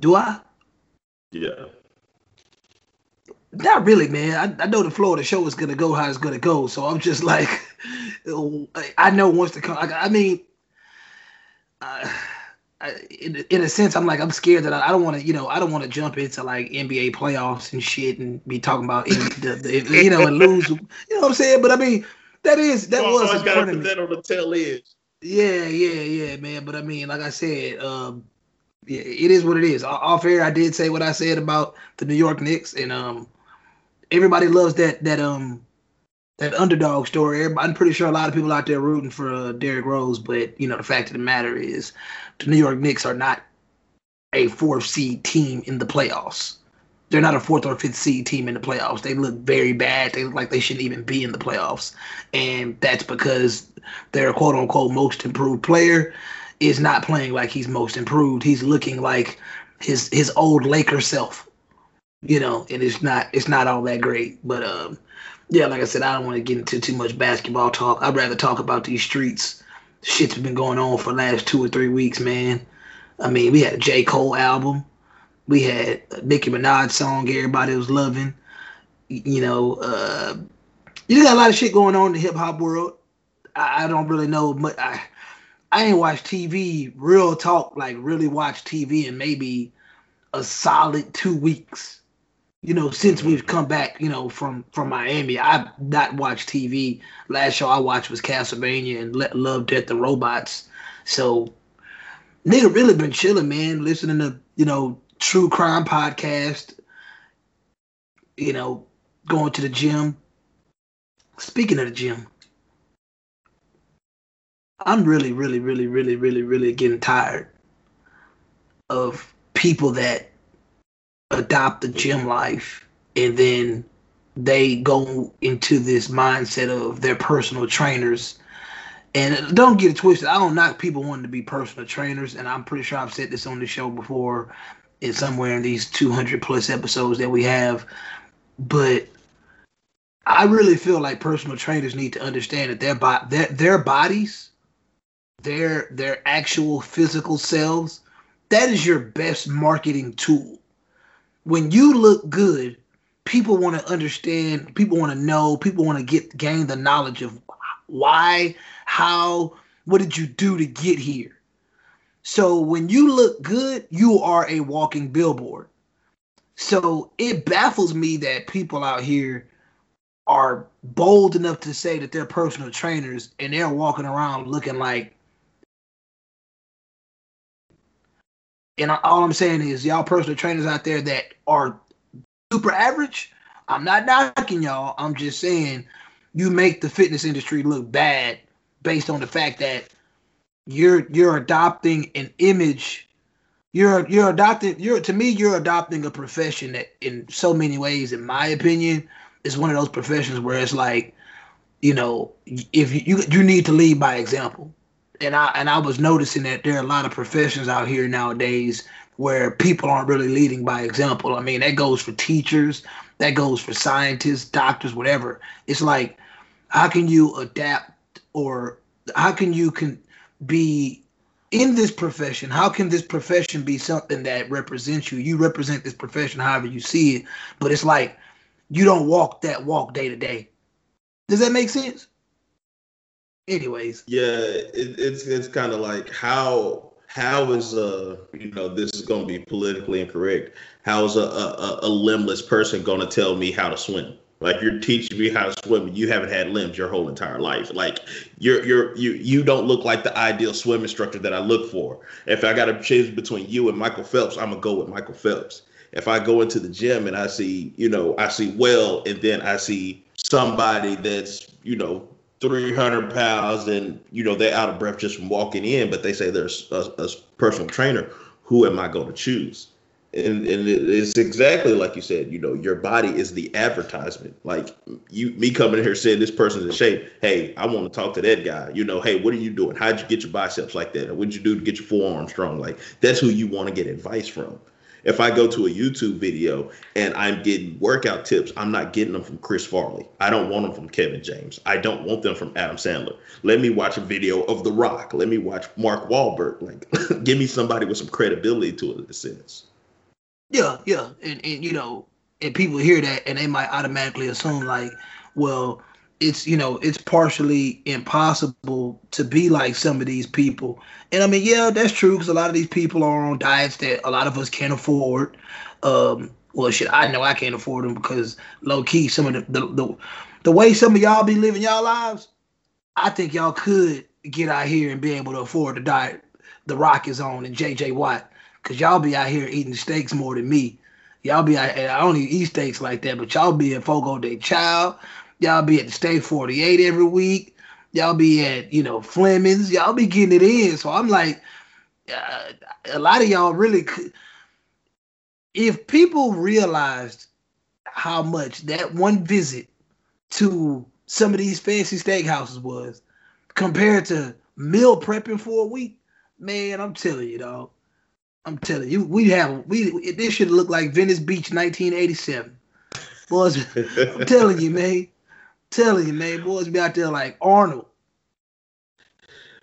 got? Do I? Yeah. Not really, man. I, I know the flow of the show is gonna go how it's gonna go, so I'm just like, I know once to come. I, I mean, uh, I, in, in a sense, I'm like I'm scared that I, I don't want to, you know, I don't want to jump into like NBA playoffs and shit and be talking about the, the, you know and lose, you know what I'm saying? But I mean, that is that You was always in gotta put that on the tail edge. Yeah, yeah, yeah, man. But I mean, like I said, um, it is what it is. Off air, I did say what I said about the New York Knicks, and um, everybody loves that that um that underdog story. I'm pretty sure a lot of people out there rooting for uh, Derrick Rose, but you know the fact of the matter is, the New York Knicks are not a fourth seed team in the playoffs. They're not a fourth or fifth seed team in the playoffs. They look very bad. They look like they shouldn't even be in the playoffs, and that's because their quote unquote most improved player is not playing like he's most improved. He's looking like his his old Laker self. You know, and it's not it's not all that great. But um yeah, like I said, I don't want to get into too much basketball talk. I'd rather talk about these streets. Shit's been going on for the last two or three weeks, man. I mean, we had a J. Cole album. We had a Nicki Minaj song everybody was loving. You know, uh, you got a lot of shit going on in the hip hop world. I, I don't really know much. I, I ain't watched TV, real talk, like really watch TV in maybe a solid two weeks. You know, since we've mm-hmm. come back, you know, from from Miami, I've not watched TV. Last show I watched was Castlevania and Let Love, Death, and Robots. So, nigga, really been chilling, man. Listening to you know true crime podcast. You know, going to the gym. Speaking of the gym, I'm really, really, really, really, really, really getting tired of people that adopt the gym life and then they go into this mindset of their personal trainers. And don't get it twisted. I don't knock people wanting to be personal trainers, and I'm pretty sure I've said this on the show before, in somewhere in these 200 plus episodes that we have. But I really feel like personal trainers need to understand that their bo- their their bodies, their their actual physical selves, that is your best marketing tool. When you look good, people want to understand, people want to know, people want to get gain the knowledge of why, how, what did you do to get here. So when you look good, you are a walking billboard. So it baffles me that people out here are bold enough to say that they're personal trainers and they're walking around looking like and all I'm saying is y'all personal trainers out there that are super average, I'm not knocking y'all. I'm just saying you make the fitness industry look bad based on the fact that you're you're adopting an image you're you're adopting you're to me you're adopting a profession that in so many ways in my opinion is one of those professions where it's like you know if you you, you need to lead by example and I and I was noticing that there are a lot of professions out here nowadays where people aren't really leading by example. I mean, that goes for teachers, that goes for scientists, doctors, whatever. It's like, how can you adapt or how can you can be in this profession? How can this profession be something that represents you? You represent this profession however you see it, but it's like you don't walk that walk day to day. Does that make sense? Anyways, Yeah, it, it's it's kind of like how how is uh you know this is going to be politically incorrect. How is a, a a limbless person going to tell me how to swim? Like you're teaching me how to swim, you haven't had limbs your whole entire life. Like you're you're you you don't look like the ideal swim instructor that I look for. If I got to choose between you and Michael Phelps, I'm gonna go with Michael Phelps. If I go into the gym and I see you know I see well, and then I see somebody that's you know 300 pounds and you know they're out of breath just from walking in but they say there's a, a personal trainer. Who am i going to choose? And and it's exactly like you said you know your body is the advertisement. Like you me coming in here saying this person's in shape hey i want to talk to that guy. You know hey what are you doing? How'd you get your biceps like that? What'd you do to get your forearm strong? Like that's who you want to get advice from If I go to a YouTube video and I'm getting workout tips, I'm not getting them from Chris Farley. I don't want them from Kevin James. I don't want them from Adam Sandler. Let me watch a video of The Rock. Let me watch Mark Wahlberg. Like, give me somebody with some credibility to it, in a sense. Yeah, yeah, and and you know, and people hear that and they might automatically assume like, well, it's you know it's partially impossible to be like some of these people. And i mean yeah that's true because a lot of these people are on diets that a lot of us can't afford. Um well shit i know i can't afford them because low key some of the the, the, the way some of y'all be living y'all lives i think y'all could get out here and be able to afford the diet the rock is on and jj watt because y'all be out here eating steaks more than me. Y'all be out i don't eat steaks like that but y'all be at fogo de chao Y'all be at the Steak 48 every week. Y'all be at, you know, Fleming's. Y'all be getting it in. So I'm like, uh, a lot of y'all really could. If people realized how much that one visit to some of these fancy steakhouses was compared to meal prepping for a week, man, I'm telling you, dog. I'm telling you, we have we this should look like Venice Beach 1987. Boys, I'm telling you, man telling you, man, boys be out there like Arnold.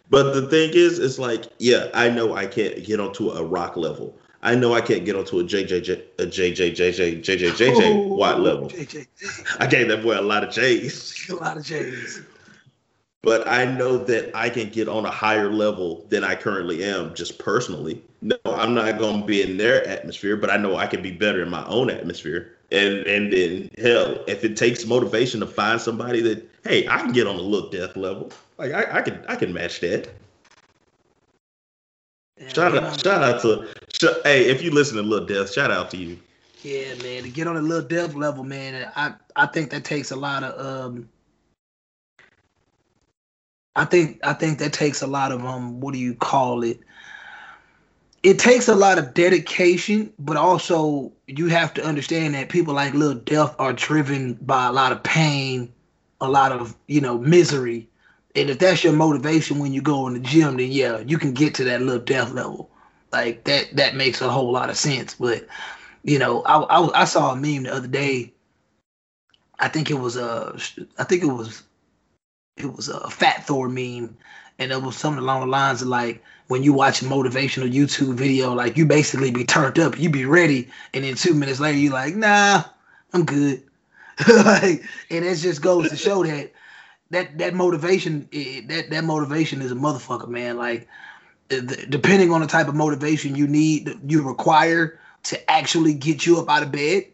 But the thing is, it's like, yeah, I know I can't get onto a rock level. I know I can't get onto a JJ a JJ JJ JJ JJ oh, Watt level. JJ. I gave that boy a lot of J's. A lot of J's. But I know that I can get on a higher level than I currently am, just personally. No, I'm not going to be in their atmosphere, but I know I can be better in my own atmosphere. And and then hell, if it takes motivation to find somebody that, hey, I can get on a little death level. Like I, I can I can match that. Yeah, shout out, shout out to, sh- hey, if you listen to Little Death, shout out to you. Yeah, man, to get on a little death level, man, I I think that takes a lot of um. I think I think that takes a lot of um. What do you call it? It takes a lot of dedication, but also you have to understand that people like Lil Death are driven by a lot of pain, a lot of you know misery, and if that's your motivation when you go in the gym, then yeah, you can get to that Lil Death level. Like that that makes a whole lot of sense. But you know, I I, I saw a meme the other day. I think it was a I think it was it was a Fat Thor meme, and it was something along the lines of like when you watch a motivational YouTube video, like you basically be turned up, you be ready, and then two minutes later you like, nah, I'm good. like, and it just goes to show that that that motivation that that motivation is a motherfucker, man. Like depending on the type of motivation you need, you require to actually get you up out of bed,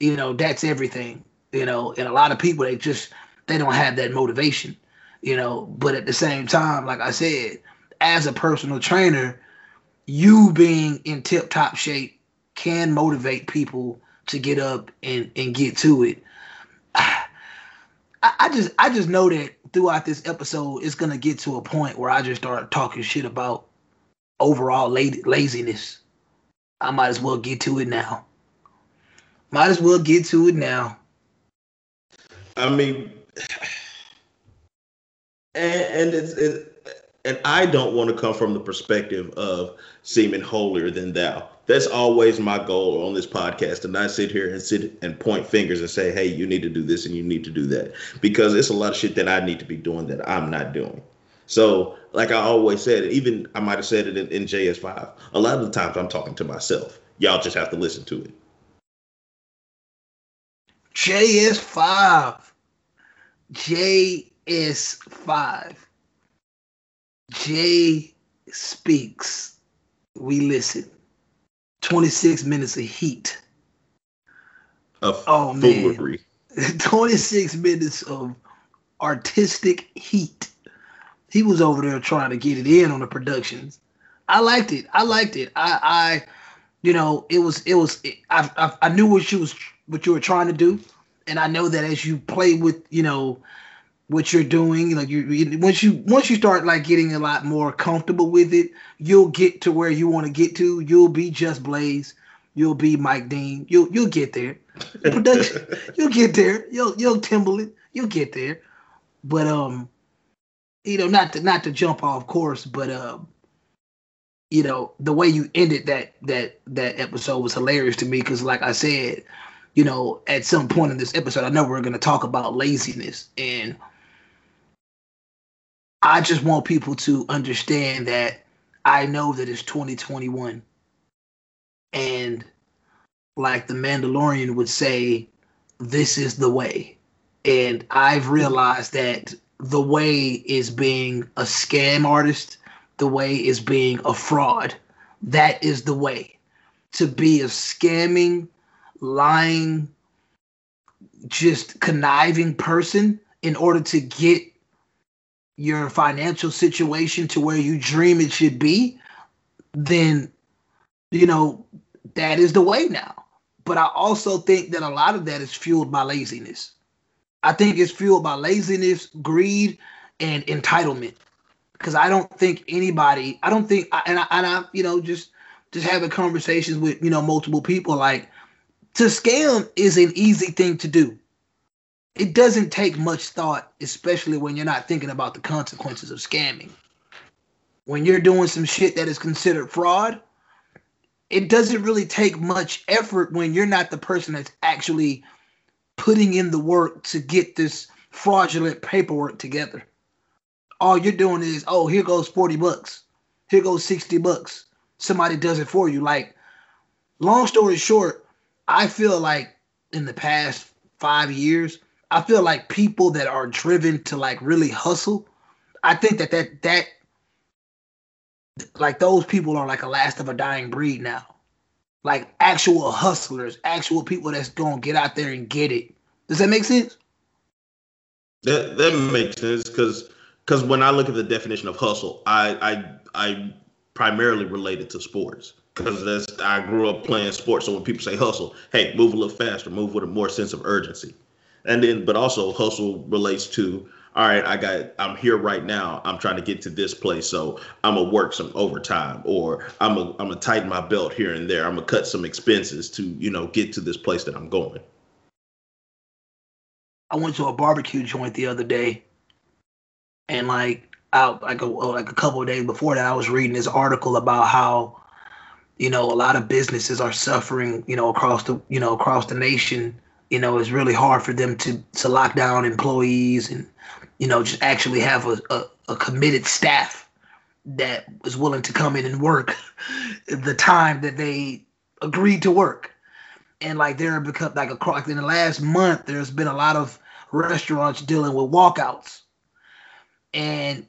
you know, that's everything. You know, and a lot of people they just they don't have that motivation, you know. But at the same time, like I said, as a personal trainer, you being in tip top shape can motivate people to get up and, and get to it. I, I just I just know that throughout this episode, it's gonna get to a point where I just start talking shit about overall la- laziness. I might as well get to it now. Might as well get to it now. I mean, and, and it's it, and I don't want to come from the perspective of seeming holier than thou. That's always my goal on this podcast, and not sit here and sit and point fingers and say, "Hey, you need to do this and you need to do that," because it's a lot of shit that I need to be doing that I'm not doing. So, like I always said, even I might have said it in, in JS5. A lot of the times, I'm talking to myself. Y'all just have to listen to it. JS5. JS5. Jay speaks. We listen. 26 minutes of heat. Of oh, foolery. Man. 26 minutes of artistic heat. He was over there trying to get it in on the productions. I liked it. I liked it. I, I you know, it was, it was. It, I, I, I knew what you was, what you were trying to do, and I know that as you play with, you know, what you're doing like you once you once you start like getting a lot more comfortable with it you'll get to where you want to get to. You'll be just blaze. You'll be mike dean. You'll you'll get there. Production you'll get there. You'll you'll Timbaland you'll get there. But um you know not to not to jump off course but um you know, the way you ended that that that episode was hilarious to me because, like I said, you know, at some point in this episode, I know we're going to talk about laziness, and I just want people to understand that I know that it's 2021, and like the Mandalorian would say, this is the way. And I've realized that the way is being a scam artist, the way is being a fraud. That is the way. To be a scamming, lying, just conniving person in order to get your financial situation to where you dream it should be, then, you know, that is the way now. But I also think that a lot of that is fueled by laziness. I think it's fueled by laziness, greed, and entitlement. Because I don't think anybody, I don't think, and I, and I, you know, just just having conversations with you know multiple people, like to scam is an easy thing to do. It doesn't take much thought, especially when you're not thinking about the consequences of scamming. When you're doing some shit that is considered fraud, it doesn't really take much effort when you're not the person that's actually putting in the work to get this fraudulent paperwork together. All you're doing is, oh, here goes 40 bucks. Here goes 60 bucks. Somebody does it for you. Like, long story short, I feel like in the past five years, I feel like people that are driven to like really hustle, I think that that that like those people are like a last of a dying breed now. Like actual hustlers, actual people that's gonna get out there and get it. Does that make sense? That that makes sense because because when I look at the definition of hustle, I I I primarily related to sports because that's I grew up playing sports. So when people say hustle, hey, move a little faster, move with a more sense of urgency, and then but also hustle relates to all right, I got I'm here right now. I'm trying to get to this place. So I'm gonna work some overtime or I'm gonna I'm tighten my belt here and there. I'm gonna cut some expenses to, you know, get to this place that I'm going. I went to a barbecue joint the other day and like out like a oh, like a couple of days before that I was reading this article about how you know a lot of businesses are suffering, you know, across the you know across the nation you know, it's really hard for them to to lock down employees and you know just actually have a, a, a committed staff that is willing to come in and work the time that they agreed to work. And like there have become like across in the last month, there's been a lot of restaurants dealing with walkouts. And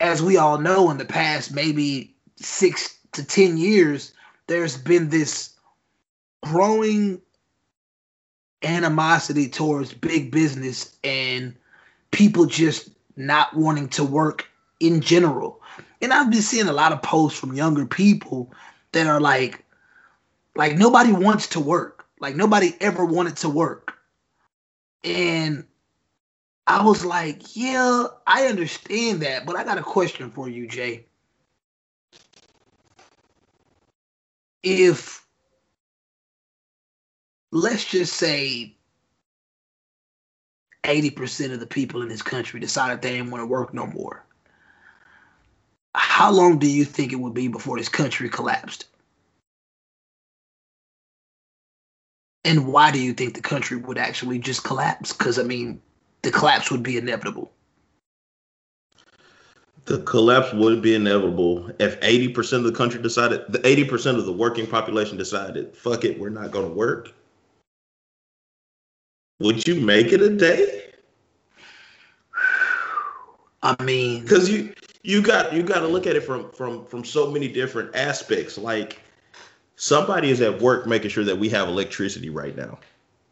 as we all know, in the past maybe six to ten years, there's been this growing animosity towards big business and people just not wanting to work in general. And I've been seeing a lot of posts from younger people that are like, like nobody wants to work. Like nobody ever wanted to work. And I was like, yeah, I understand that, but I got a question for you, Jay. If let's just say 80% of the people in this country decided they didn't want to work no more. How long do you think it would be before this country collapsed? And why do you think the country would actually just collapse? Because, I mean, the collapse would be inevitable. The collapse would be inevitable if 80% of the country decided, the 80% of the working population decided, fuck it, we're not going to work would you make it a day? I mean, because you you got you got to look at it from from from so many different aspects. Like somebody is at work making sure that we have electricity right now.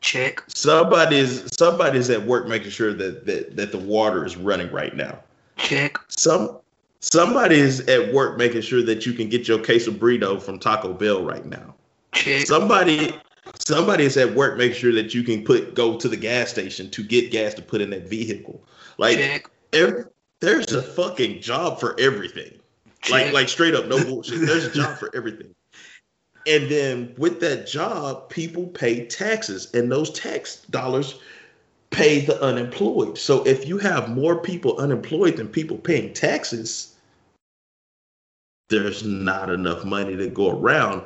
Check. Somebody is somebody is at work making sure that that that the water is running right now. Check. Some somebody is at work making sure that you can get your case of burrito from Taco Bell right now. Check. Somebody somebody is at work make sure that you can put go to the gas station to get gas to put in that vehicle. Like every, there's a fucking job for everything. Check. Like like straight up, no bullshit. There's a job for everything. And then with that job, people pay taxes, and those tax dollars pay the unemployed. So if you have more people unemployed than people paying taxes, there's not enough money to go around.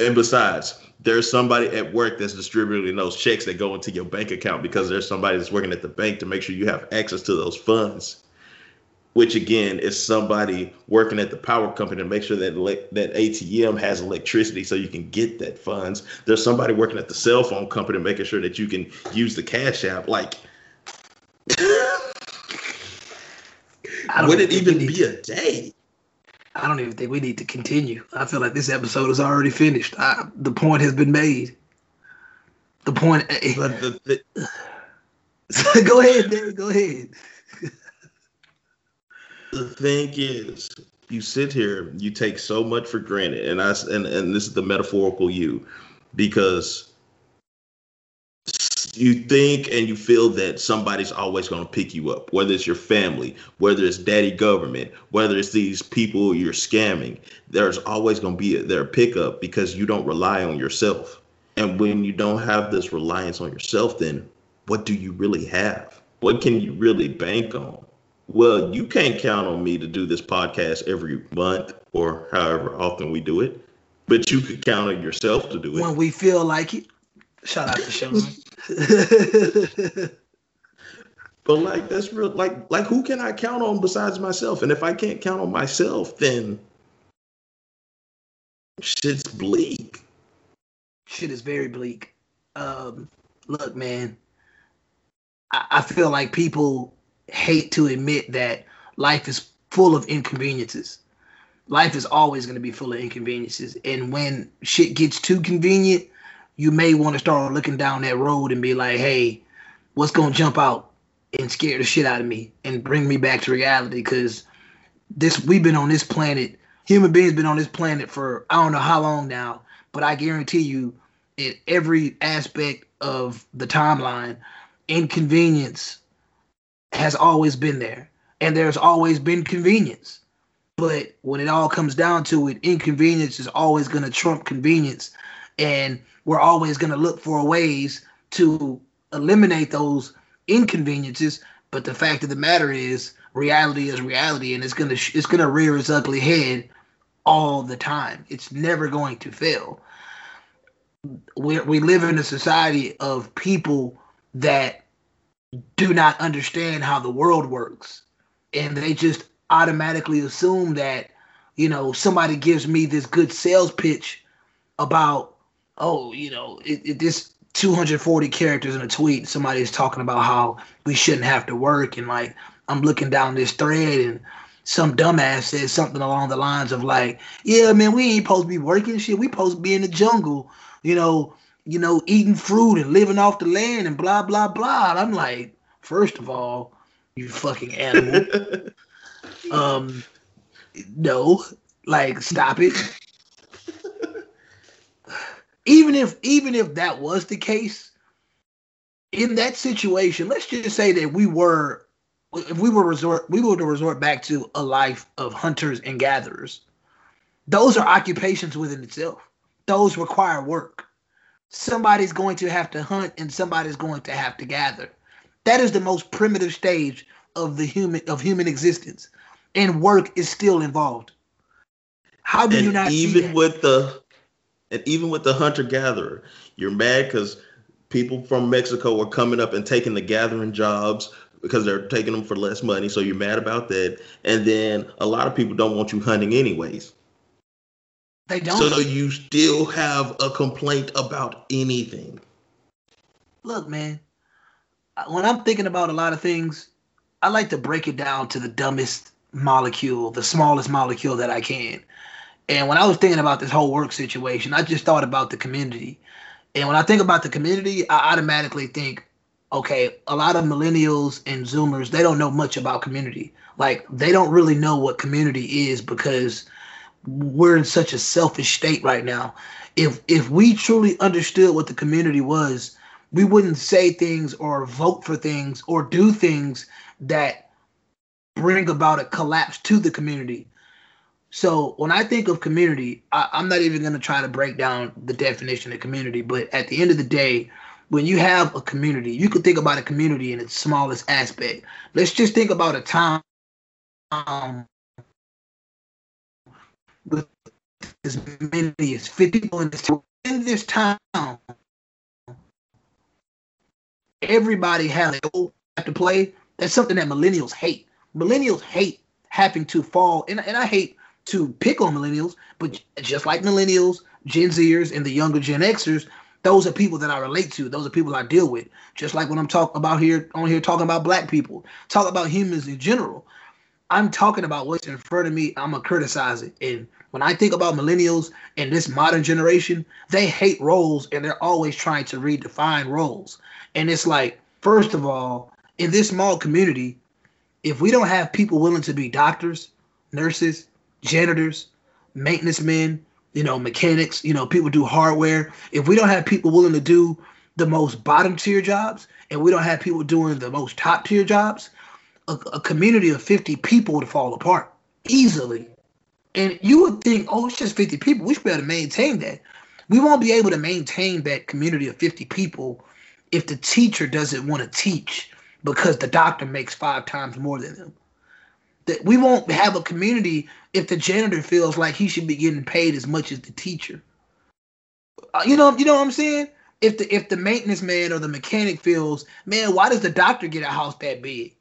And besides, there's somebody at work that's distributing those checks that go into your bank account because there's somebody that's working at the bank to make sure you have access to those funds. Which again is somebody working at the power company to make sure that that ATM has electricity so you can get that funds. There's somebody working at the cell phone company making sure that you can use the cash app. Like, would it even be a day? I don't even think we need to continue. I feel like this episode is already finished. I, the point has been made. The point. Eh, but the, the, go ahead, Dan. Go ahead. the thing is, you sit here, you take so much for granted, and I and and this is the metaphorical you, because you think and you feel that somebody's always going to pick you up, whether it's your family, whether it's daddy government, whether it's these people you're scamming. There's always going to be a, their pickup because you don't rely on yourself. And when you don't have this reliance on yourself, then what do you really have? What can you really bank on? Well, you can't count on me to do this podcast every month or however often we do it, but you could count on yourself to do it. When we feel like it. Shout out to Sean. but like that's real like like who can I count on besides myself? And if I can't count on myself, then shit's bleak. Shit is very bleak. Um, look, man, I, I feel like people hate to admit that life is full of inconveniences. Life is always going to be full of inconveniences. And when shit gets too convenient, you may want to start looking down that road and be like, hey, what's gonna jump out and scare the shit out of me and bring me back to reality? Because this we've been on this planet, human beings been on this planet for I don't know how long now, but I guarantee you, in every aspect of the timeline, inconvenience has always been there, and there's always been convenience. But when it all comes down to it, inconvenience is always going to trump convenience. And we're always going to look for ways to eliminate those inconveniences. But the fact of the matter is, reality is reality, and it's gonna it's gonna rear its ugly head all the time. It's never going to fail. We we live in a society of people that do not understand how the world works, and they just automatically assume that you know somebody gives me this good sales pitch about oh, you know, it, it, this 240 characters in a tweet, somebody is talking about how we shouldn't have to work, and like I'm looking down this thread and some dumbass says something along the lines of like, yeah, man, we ain't supposed to be working shit. We supposed to be in the jungle, you know, you know, eating fruit and living off the land and blah blah blah. And I'm like, first of all, you fucking animal. um, no, like stop it even if even if that was the case, in that situation, let's just say that we were if we were resort we were to resort back to a life of hunters and gatherers. Those are occupations within itself. Those require work. Somebody's going to have to hunt and somebody's going to have to gather. That is the most primitive stage of the human of human existence. And work is still involved. How do and you not even with the and even with the hunter gatherer, you're mad because people from Mexico are coming up and taking the gathering jobs because they're taking them for less money. So you're mad about that. And then a lot of people don't want you hunting anyways. They don't. So you still have a complaint about anything. Look, man, when I'm thinking about a lot of things, I like to break it down to the dumbest molecule, the smallest molecule that I can. And when I was thinking about this whole work situation, I just thought about the community. And when I think about the community, I automatically think, okay, a lot of millennials and Zoomers, they don't know much about community. Like they don't really know what community is because we're in such a selfish state right now. If if we truly understood what the community was, we wouldn't say things or vote for things or do things that bring about a collapse to the community. So when I think of community, I, am not even going to try to break down the definition of community. But at the end of the day, when you have a community, you could think about a community in its smallest aspect. Let's just think about a town um, with as many as 50 people in this, in this town. Everybody has to play. That's something that millennials hate. Millennials hate having to fall, and, and I hate to pick on millennials, but just like millennials, Gen Zers, and the younger Gen Xers, those are people that I relate to. Those are people I deal with. Just like when I'm talking about here on here talking about black people, talk about humans in general. I'm talking about what's in front of me. I'm gonna criticize it. And when I think about millennials and this modern generation, they hate roles and they're always trying to redefine roles. And it's like, first of all, in this small community, if we don't have people willing to be doctors, nurses, janitors, maintenance men, you know, mechanics, you know, people do hardware. If we don't have people willing to do the most bottom tier jobs and we don't have people doing the most top tier jobs, a, a community of 50 people would fall apart easily. And you would think, oh, it's just 50 people. We should be able to maintain that. We won't be able to maintain that community of 50 people if the teacher doesn't want to teach because the doctor makes five times more than them that we won't have a community if the janitor feels like he should be getting paid as much as the teacher. Uh, you know, you know what I'm saying? If the if the maintenance man or the mechanic feels, man, why does the doctor get a house that big?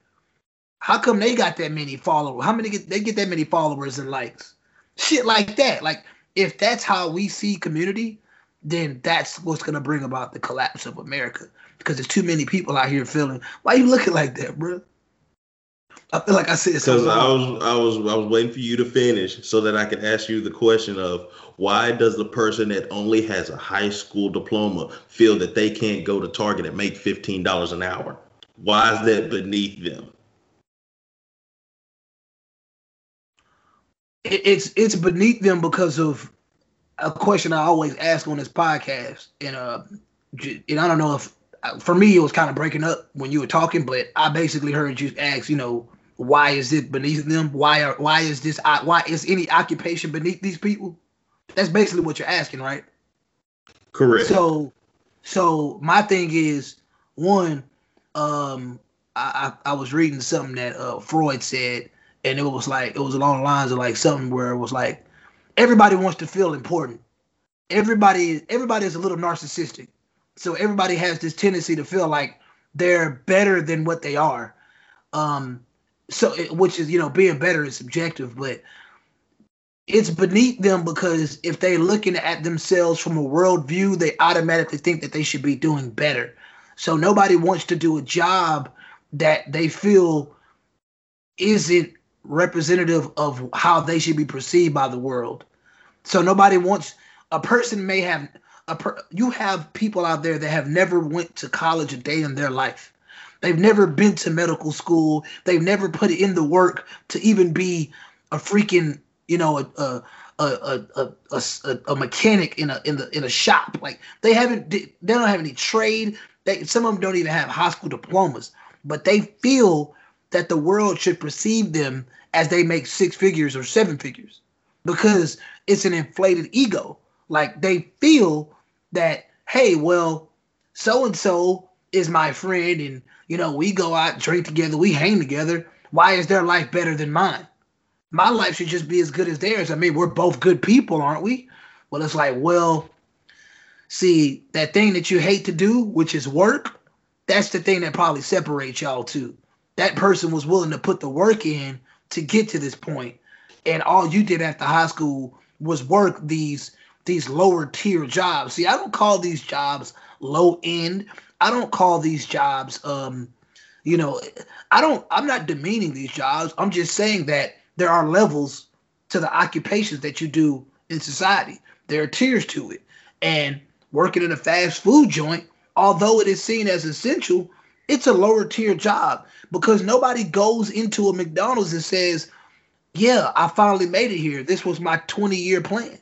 How come they got that many followers? How many get they get that many followers and likes? Shit like that. Like if that's how we see community, then that's what's gonna bring about the collapse of America. Because there's too many people out here feeling. Why you looking like that, bro? I feel like I said because I was I was I was waiting for you to finish so that I could ask you the question of why does the person that only has a high school diploma feel that they can't go to Target and make fifteen dollars an hour? Why is that beneath them? It's it's beneath them because of a question I always ask on this podcast, and uh, and I don't know if for me it was kind of breaking up when you were talking, but I basically heard you ask, you know, why is it beneath them? Why are why is this why is any occupation beneath these people? That's basically what you're asking, right? Correct. So so my thing is one, um, I, I, I was reading something that uh, Freud said, and it was like it was along the lines of like something where it was like everybody wants to feel important. Everybody everybody is a little narcissistic, so everybody has this tendency to feel like they're better than what they are. Um, so which is you know being better is subjective but it's beneath them because if they're looking at themselves from a worldview they automatically think that they should be doing better. So nobody wants to do a job that they feel isn't representative of how they should be perceived by the world. So nobody wants a person may have a per, you have people out there that have never went to college a day in their life They've never been to medical school. They've never put in the work to even be a freaking, you know, a a a a, a, a mechanic in a in the in a shop. Like they haven't they don't have any trade. They some of them don't even have high school diplomas, but they feel that the world should perceive them as they make six figures or seven figures because it's an inflated ego. Like they feel that, hey, well, so and so is my friend and you know, we go out, drink together, we hang together. Why is their life better than mine? My life should just be as good as theirs. I mean, we're both good people, aren't we? Well, it's like, well, see, that thing that you hate to do, which is work, that's the thing that probably separates y'all too. That person was willing to put the work in to get to this point, and all you did after high school was work these these lower tier jobs. See, I don't call these jobs low end. I don't call these jobs, um, you know, I don't. I'm not demeaning these jobs. I'm just saying that there are levels to the occupations that you do in society. There are tiers to it, and working in a fast food joint, although it is seen as essential, it's a lower tier job because nobody goes into a McDonald's and says, "Yeah, I finally made it here. This was my 20 year plan.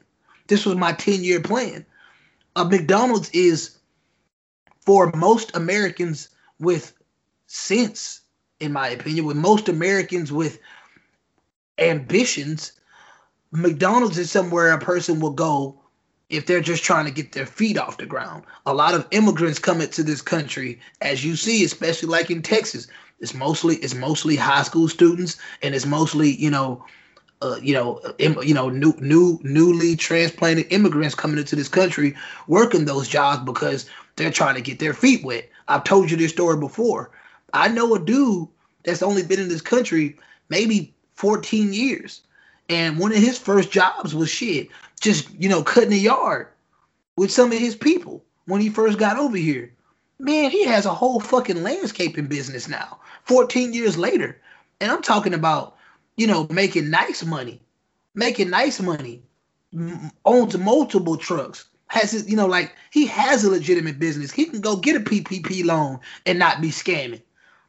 This was my 10 year plan." A McDonald's is for most Americans with sense, in my opinion, with most Americans with ambitions, McDonald's is somewhere a person will go if they're just trying to get their feet off the ground. A lot of immigrants come into this country, as you see, especially like in Texas. It's mostly it's mostly high school students and it's mostly, you know, uh, you know, Im, you know, new, new, newly transplanted immigrants coming into this country working those jobs because they're trying to get their feet wet. I've told you this story before. I know a dude that's only been in this country maybe 14 years, and one of his first jobs was shit, just you know, cutting a yard with some of his people when he first got over here. Man, he has a whole fucking landscaping business now. 14 years later, and I'm talking about you know, making nice money, making nice money, owns multiple trucks, has his, you know, like he has a legitimate business. He can go get a PPP loan and not be scamming.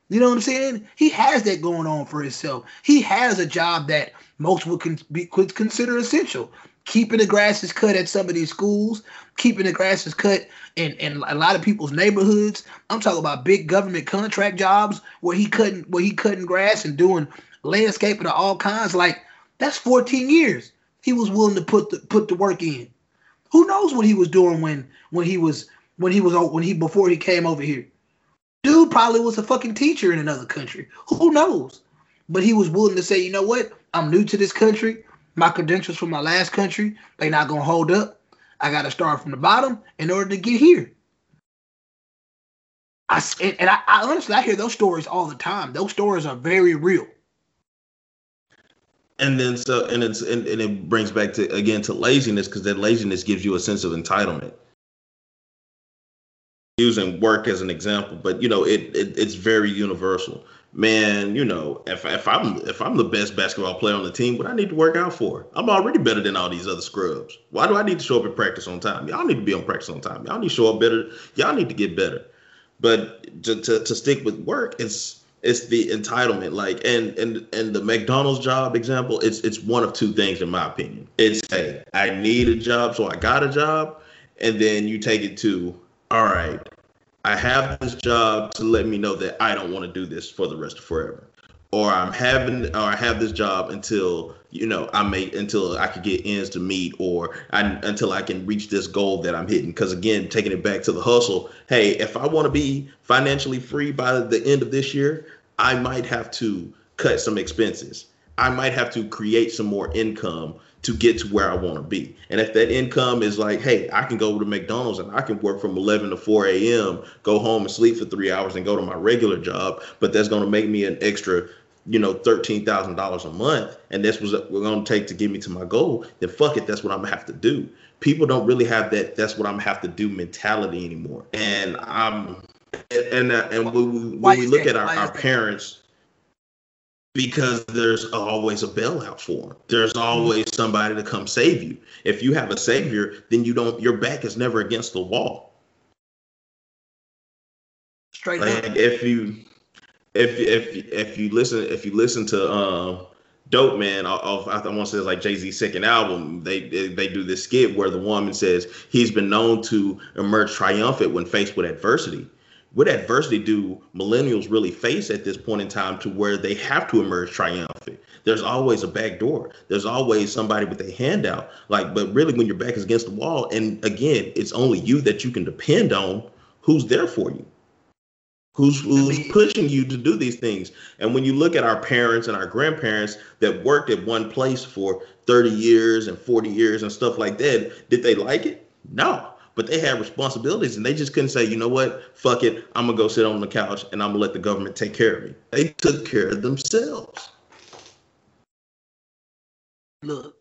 You know what I'm saying? He has that going on for himself. He has a job that most would, con- be, consider essential. Keeping the grasses cut at some of these schools, keeping the grasses cut in, in a lot of people's neighborhoods. I'm talking about big government contract jobs where he couldn't where he cutting grass and doing landscaping of all kinds. Like that's 14 years he was willing to put the put the work in. Who knows what he was doing when when he was when he was when he before he came over here. Dude probably was a fucking teacher in another country. Who knows? But he was willing to say, you know what? I'm new to this country. My credentials from my last country, they not gonna hold up. I gotta start from the bottom in order to get here. I and, and I, I honestly I hear those stories all the time. Those stories are very real and then so and it's and, and it brings back to again to laziness because that laziness gives you a sense of entitlement. Using work as an example but you know it, it it's very universal. Man you know if, if i'm if i'm the best basketball player on the team what i need to work out for? I'm already better than all these other scrubs. Why do i need to show up at practice on time? Y'all need to be on practice on time. Y'all need to show up better. Y'all need to get better. But to, to, to stick with work it's it's the entitlement. Like and and and the mcdonald's job example it's it's one of two things in my opinion. It's hey i need a job so i got a job and then you take it to all right i have this job to let me know that i don't want to do this for the rest of forever. Or i'm having or i have this job until you know i may until i can get ends to meet or I, until i can reach this goal that i'm hitting. Because again taking it back to the hustle hey if i want to be financially free by the end of this year i might have to cut some expenses. I might have to create some more income to get to where i want to be. And if that income is like hey i can go to mcdonald's and i can work from 11 to 4 a.m go home and sleep for three hours and go to my regular job but that's going to make me an extra you know, thirteen thousand dollars a month, and this was we're gonna take to get me to my goal, then fuck it, that's what I'm gonna have to do. People don't really have that. That's what I'm gonna have to do mentality anymore. And I'm and uh, and when we, when we look at our, our parents, because there's always a bailout for them. There's always somebody to come save you. If you have a savior, then you don't. Your back is never against the wall. Straight like up. If you if if if you listen if you listen to um Dope Man off I want to say it's like Jay Z's second album, they, they do this skit where the woman says he's been known to emerge triumphant when faced with adversity. What adversity do millennials really face at this point in time to where they have to emerge triumphant? There's always a back door. There's always somebody with a handout. Like, but really, when your back is against the wall, and again, it's only you that you can depend on. Who's there for you? Who's who's pushing you to do these things. And when you look at our parents and our grandparents that worked at one place for 30 years and 40 years and stuff like that, did they like it? No. But they had responsibilities and they just couldn't say, you know what, fuck it, I'm gonna go sit on the couch and I'm gonna let the government take care of me. They took care of themselves. Look,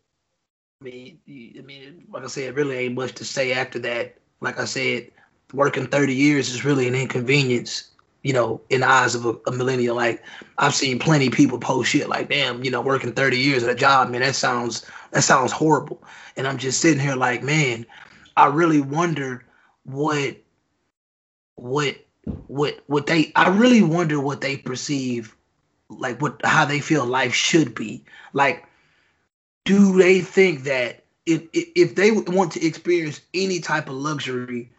I mean, I mean, like I said, really ain't much to say after that. Like I said, working 30 years is really an inconvenience you know, in the eyes of a, a, millennial. Like I've seen plenty of people post shit like, damn, you know, working 30 years at a job, man, that sounds that sounds horrible. And I'm just sitting here like, man, I really wonder what what what what they I really wonder what they perceive like what how they feel life should be. Like do they think that if if they want to experience any type of luxury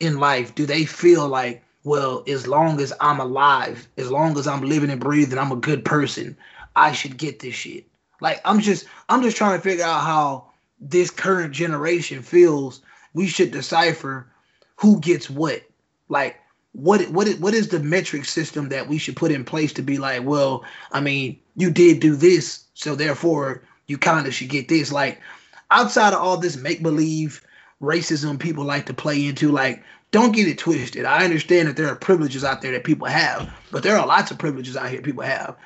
in life, do they feel like well, as long as I'm alive, as long as I'm living and breathing, I'm a good person. I should get this shit. Like I'm just I'm just trying to figure out how this current generation feels. We should decipher who gets what. Like what what what is the metric system that we should put in place to be like, well, I mean, you did do this, so therefore you kind of should get this. Like outside of all this make believe racism people like to play into, like don't get it twisted. I understand that there are privileges out there that people have, but there are lots of privileges out here people have.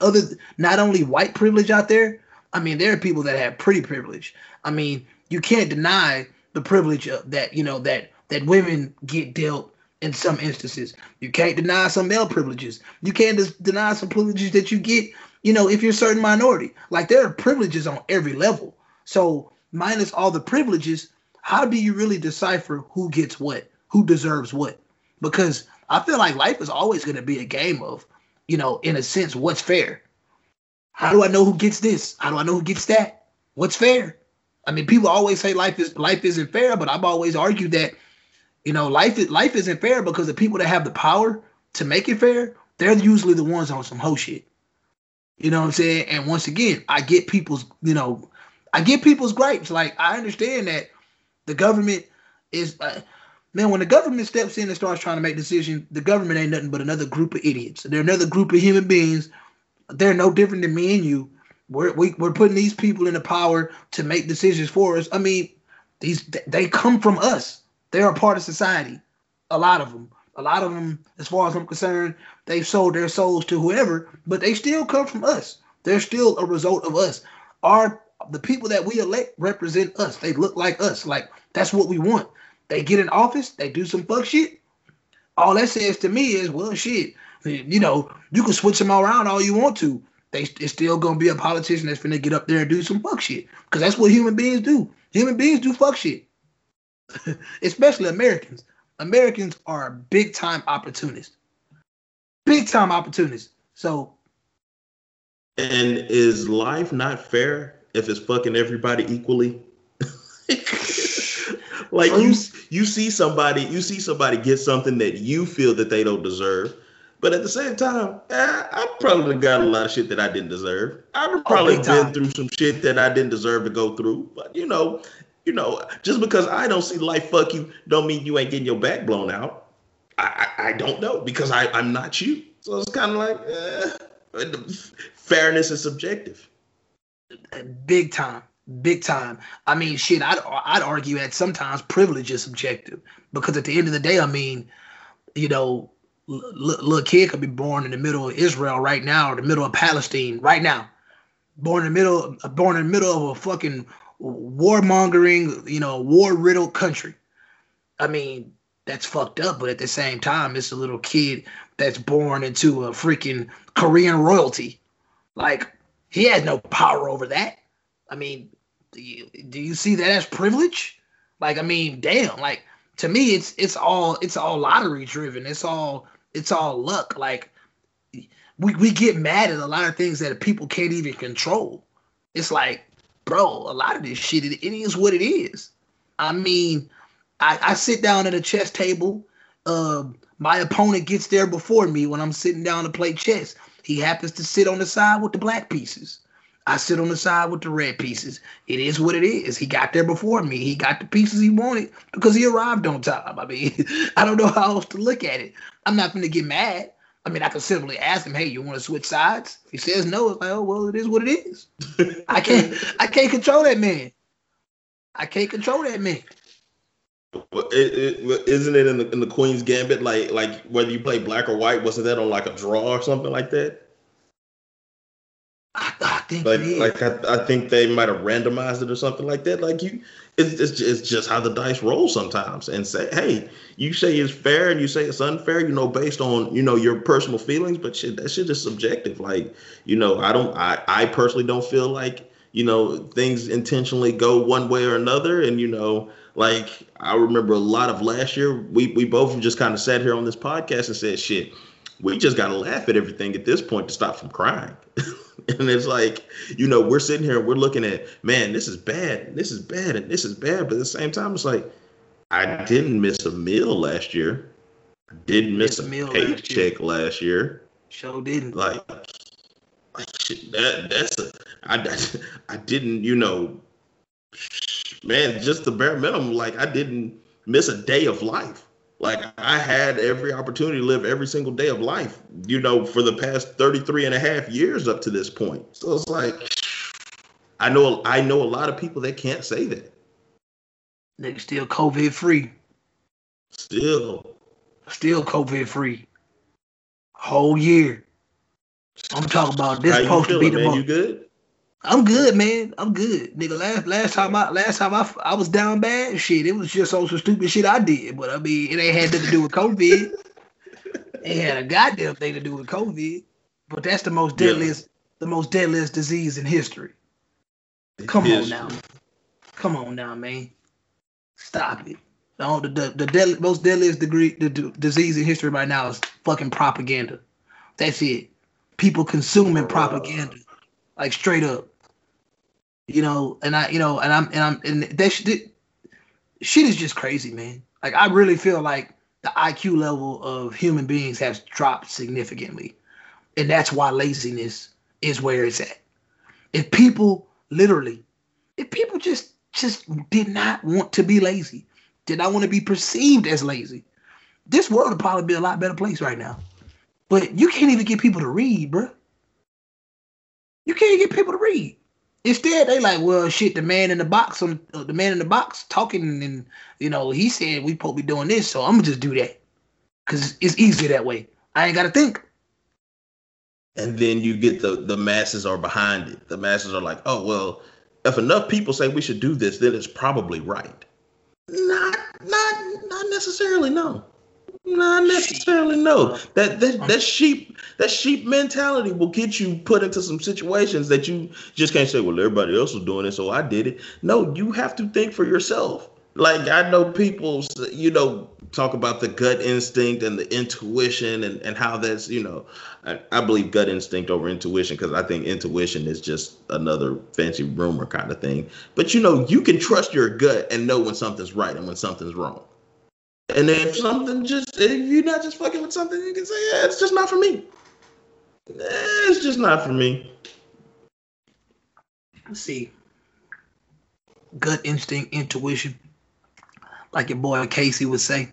Other not only white privilege out there, I mean there are people that have pretty privilege. I mean you can't deny the privilege of that you know that that women get dealt in some instances. You can't deny some male privileges. You can't deny some privileges that you get, you know, if you're a certain minority. Like there are privileges on every level. So minus all the privileges, how do you really decipher who gets what, who deserves what? Because I feel like life is always going to be a game of, you know, in a sense, what's fair. How do I know who gets this? How do I know who gets that? What's fair? I mean, people always say life is life isn't fair, but I've always argued that you know, life is life isn't fair because the people that have the power to make it fair, they're usually the ones on some hoe shit. You know what I'm saying? And once again, I get people's, you know, I get people's gripes. Like I understand that the government is uh, man, when the government steps in and starts trying to make decisions, the government ain't nothing but another group of idiots. They're another group of human beings. They're no different than me and you. We're we, are we are putting these people in the power to make decisions for us. I mean, these they come from us. They're a part of society. A lot of them. A lot of them, as far as I'm concerned, they've sold their souls to whoever, but they still come from us. They're still a result of us. Our the people that we elect represent us. They look like us. Like that's what we want. They get in office, they do some fuck shit. All that says to me is, well, shit. You know, you can switch them around all you want to. They it's still gonna be a politician that's gonna get up there and do some fuck shit. Cause that's what human beings do. Human beings do fuck shit. especially Americans. Americans are big time opportunists. Big time opportunists. So And is life not fair if it's fucking everybody equally? like you you see somebody you see somebody get something that you feel that they don't deserve. But at the same time, eh, I probably got a lot of shit that I didn't deserve. I've oh, probably oh, been through some shit that I didn't deserve to go through. But you know, you know, just because I don't see life fuck you, don't mean you ain't getting your back blown out. I, I, I don't know because I, I'm not you. So it's kind of like eh, fairness is subjective. Big time, big time. I mean, shit. I'd I'd argue that sometimes privilege is subjective because at the end of the day, I mean, you know, little kid could be born in the middle of Israel right now or the middle of Palestine right now, born in the middle, born in the middle of a fucking warmongering, you know, war riddled country. I mean, that's fucked up, but at the same time, it's a little kid that's born into a freaking Korean royalty. Like, he has no power over that. I mean, do you, do you see that as privilege? Like, I mean, damn, like to me, it's it's all it's all lottery driven. It's all it's all luck. Like we, we get mad at a lot of things that people can't even control. It's like bro, a lot of this shit, it, it is what it is. I mean, I, I sit down at a chess table. Uh, my opponent gets there before me when I'm sitting down to play chess. He happens to sit on the side with the black pieces. I sit on the side with the red pieces. It is what it is. He got there before me. He got the pieces he wanted because he arrived on time. I mean, I don't know how else to look at it. I'm not going to get mad. I mean, I could simply ask him, "Hey, you want to switch sides?" If he says no, it's like, "Oh well, it is what it is." I can't, I can't control that man. I can't control that man. Well, it, it, isn't it in the in the Queen's Gambit like like whether you play black or white? Wasn't that on like a draw or something like that? I, I think like like I, I think they might have randomized it or something like that. Like you, it's, it's, it's just how the dice roll sometimes. And say, hey, you say it's fair and you say it's unfair, you know, based on you know your personal feelings, but shit, that shit is subjective. Like, you know, I don't, I, I personally don't feel like you know things intentionally go one way or another. And you know, like I remember a lot of last year, we we both just kind of sat here on this podcast and said, shit, we just gotta laugh at everything at this point to stop from crying. and it's like, you know, we're sitting here, and we're looking at, man, this is bad, this is bad, and this is bad. But at the same time, it's like, I didn't miss a meal last year. I didn't miss, a, a meal paycheck last year. last year. Sure didn't. Like, like that that's a I, I didn't, you know, man, just the bare minimum. Like I didn't miss a day of life. Like I had every opportunity to live every single day of life, you know, for the past 33 and a half years up to this point. So it's like, I know I know a lot of people that can't say that. Nigga still COVID free. Still. Still COVID free. Whole year. I'm talking about this supposed to be the man? month. You good? I'm good, man. I'm good, nigga. Last last time I last time I, I was down bad, shit. It was just on some stupid shit I did, but I mean, it ain't had nothing to do with COVID. it had a goddamn thing to do with COVID. But that's the most deadliest, yeah. the most deadliest disease in history. Come on now, come on now, man. Stop it. No, the the, the deadly, most deadliest degree the, the disease in history right now is fucking propaganda. That's it. People consuming propaganda, like straight up. You know, and I, you know, and I'm, and I'm, and that shit, shit is just crazy, man. Like I really feel like the IQ level of human beings has dropped significantly, and that's why laziness is where it's at. If people literally, if people just just did not want to be lazy, did not want to be perceived as lazy, this world would probably be a lot better place right now. But you can't even get people to read, bro. You can't get people to read. Instead, they like, well, shit. The man in the box, on uh, the man in the box talking, and you know, he said we to be doing this, so I'm gonna just do that because it's easier that way. I ain't gotta think. And then you get the the masses are behind it. The masses are like, oh well, if enough people say we should do this, then it's probably right. Not not not necessarily. No. Not necessarily no. That that that sheep that sheep mentality will get you put into some situations that you just can't say, well, everybody else was doing it, so I did it. No, you have to think for yourself. Like I know people, you know, talk about the gut instinct and the intuition and, and how that's, you know, I, I believe gut instinct over intuition because I think intuition is just another fancy rumor kind of thing. But you know, you can trust your gut and know when something's right and when something's wrong. And if something just if you're not just fucking with something, you can say, yeah, it's just not for me. Eh, it's just not for me. Let's see. Gut instinct, intuition, like your boy Casey would say.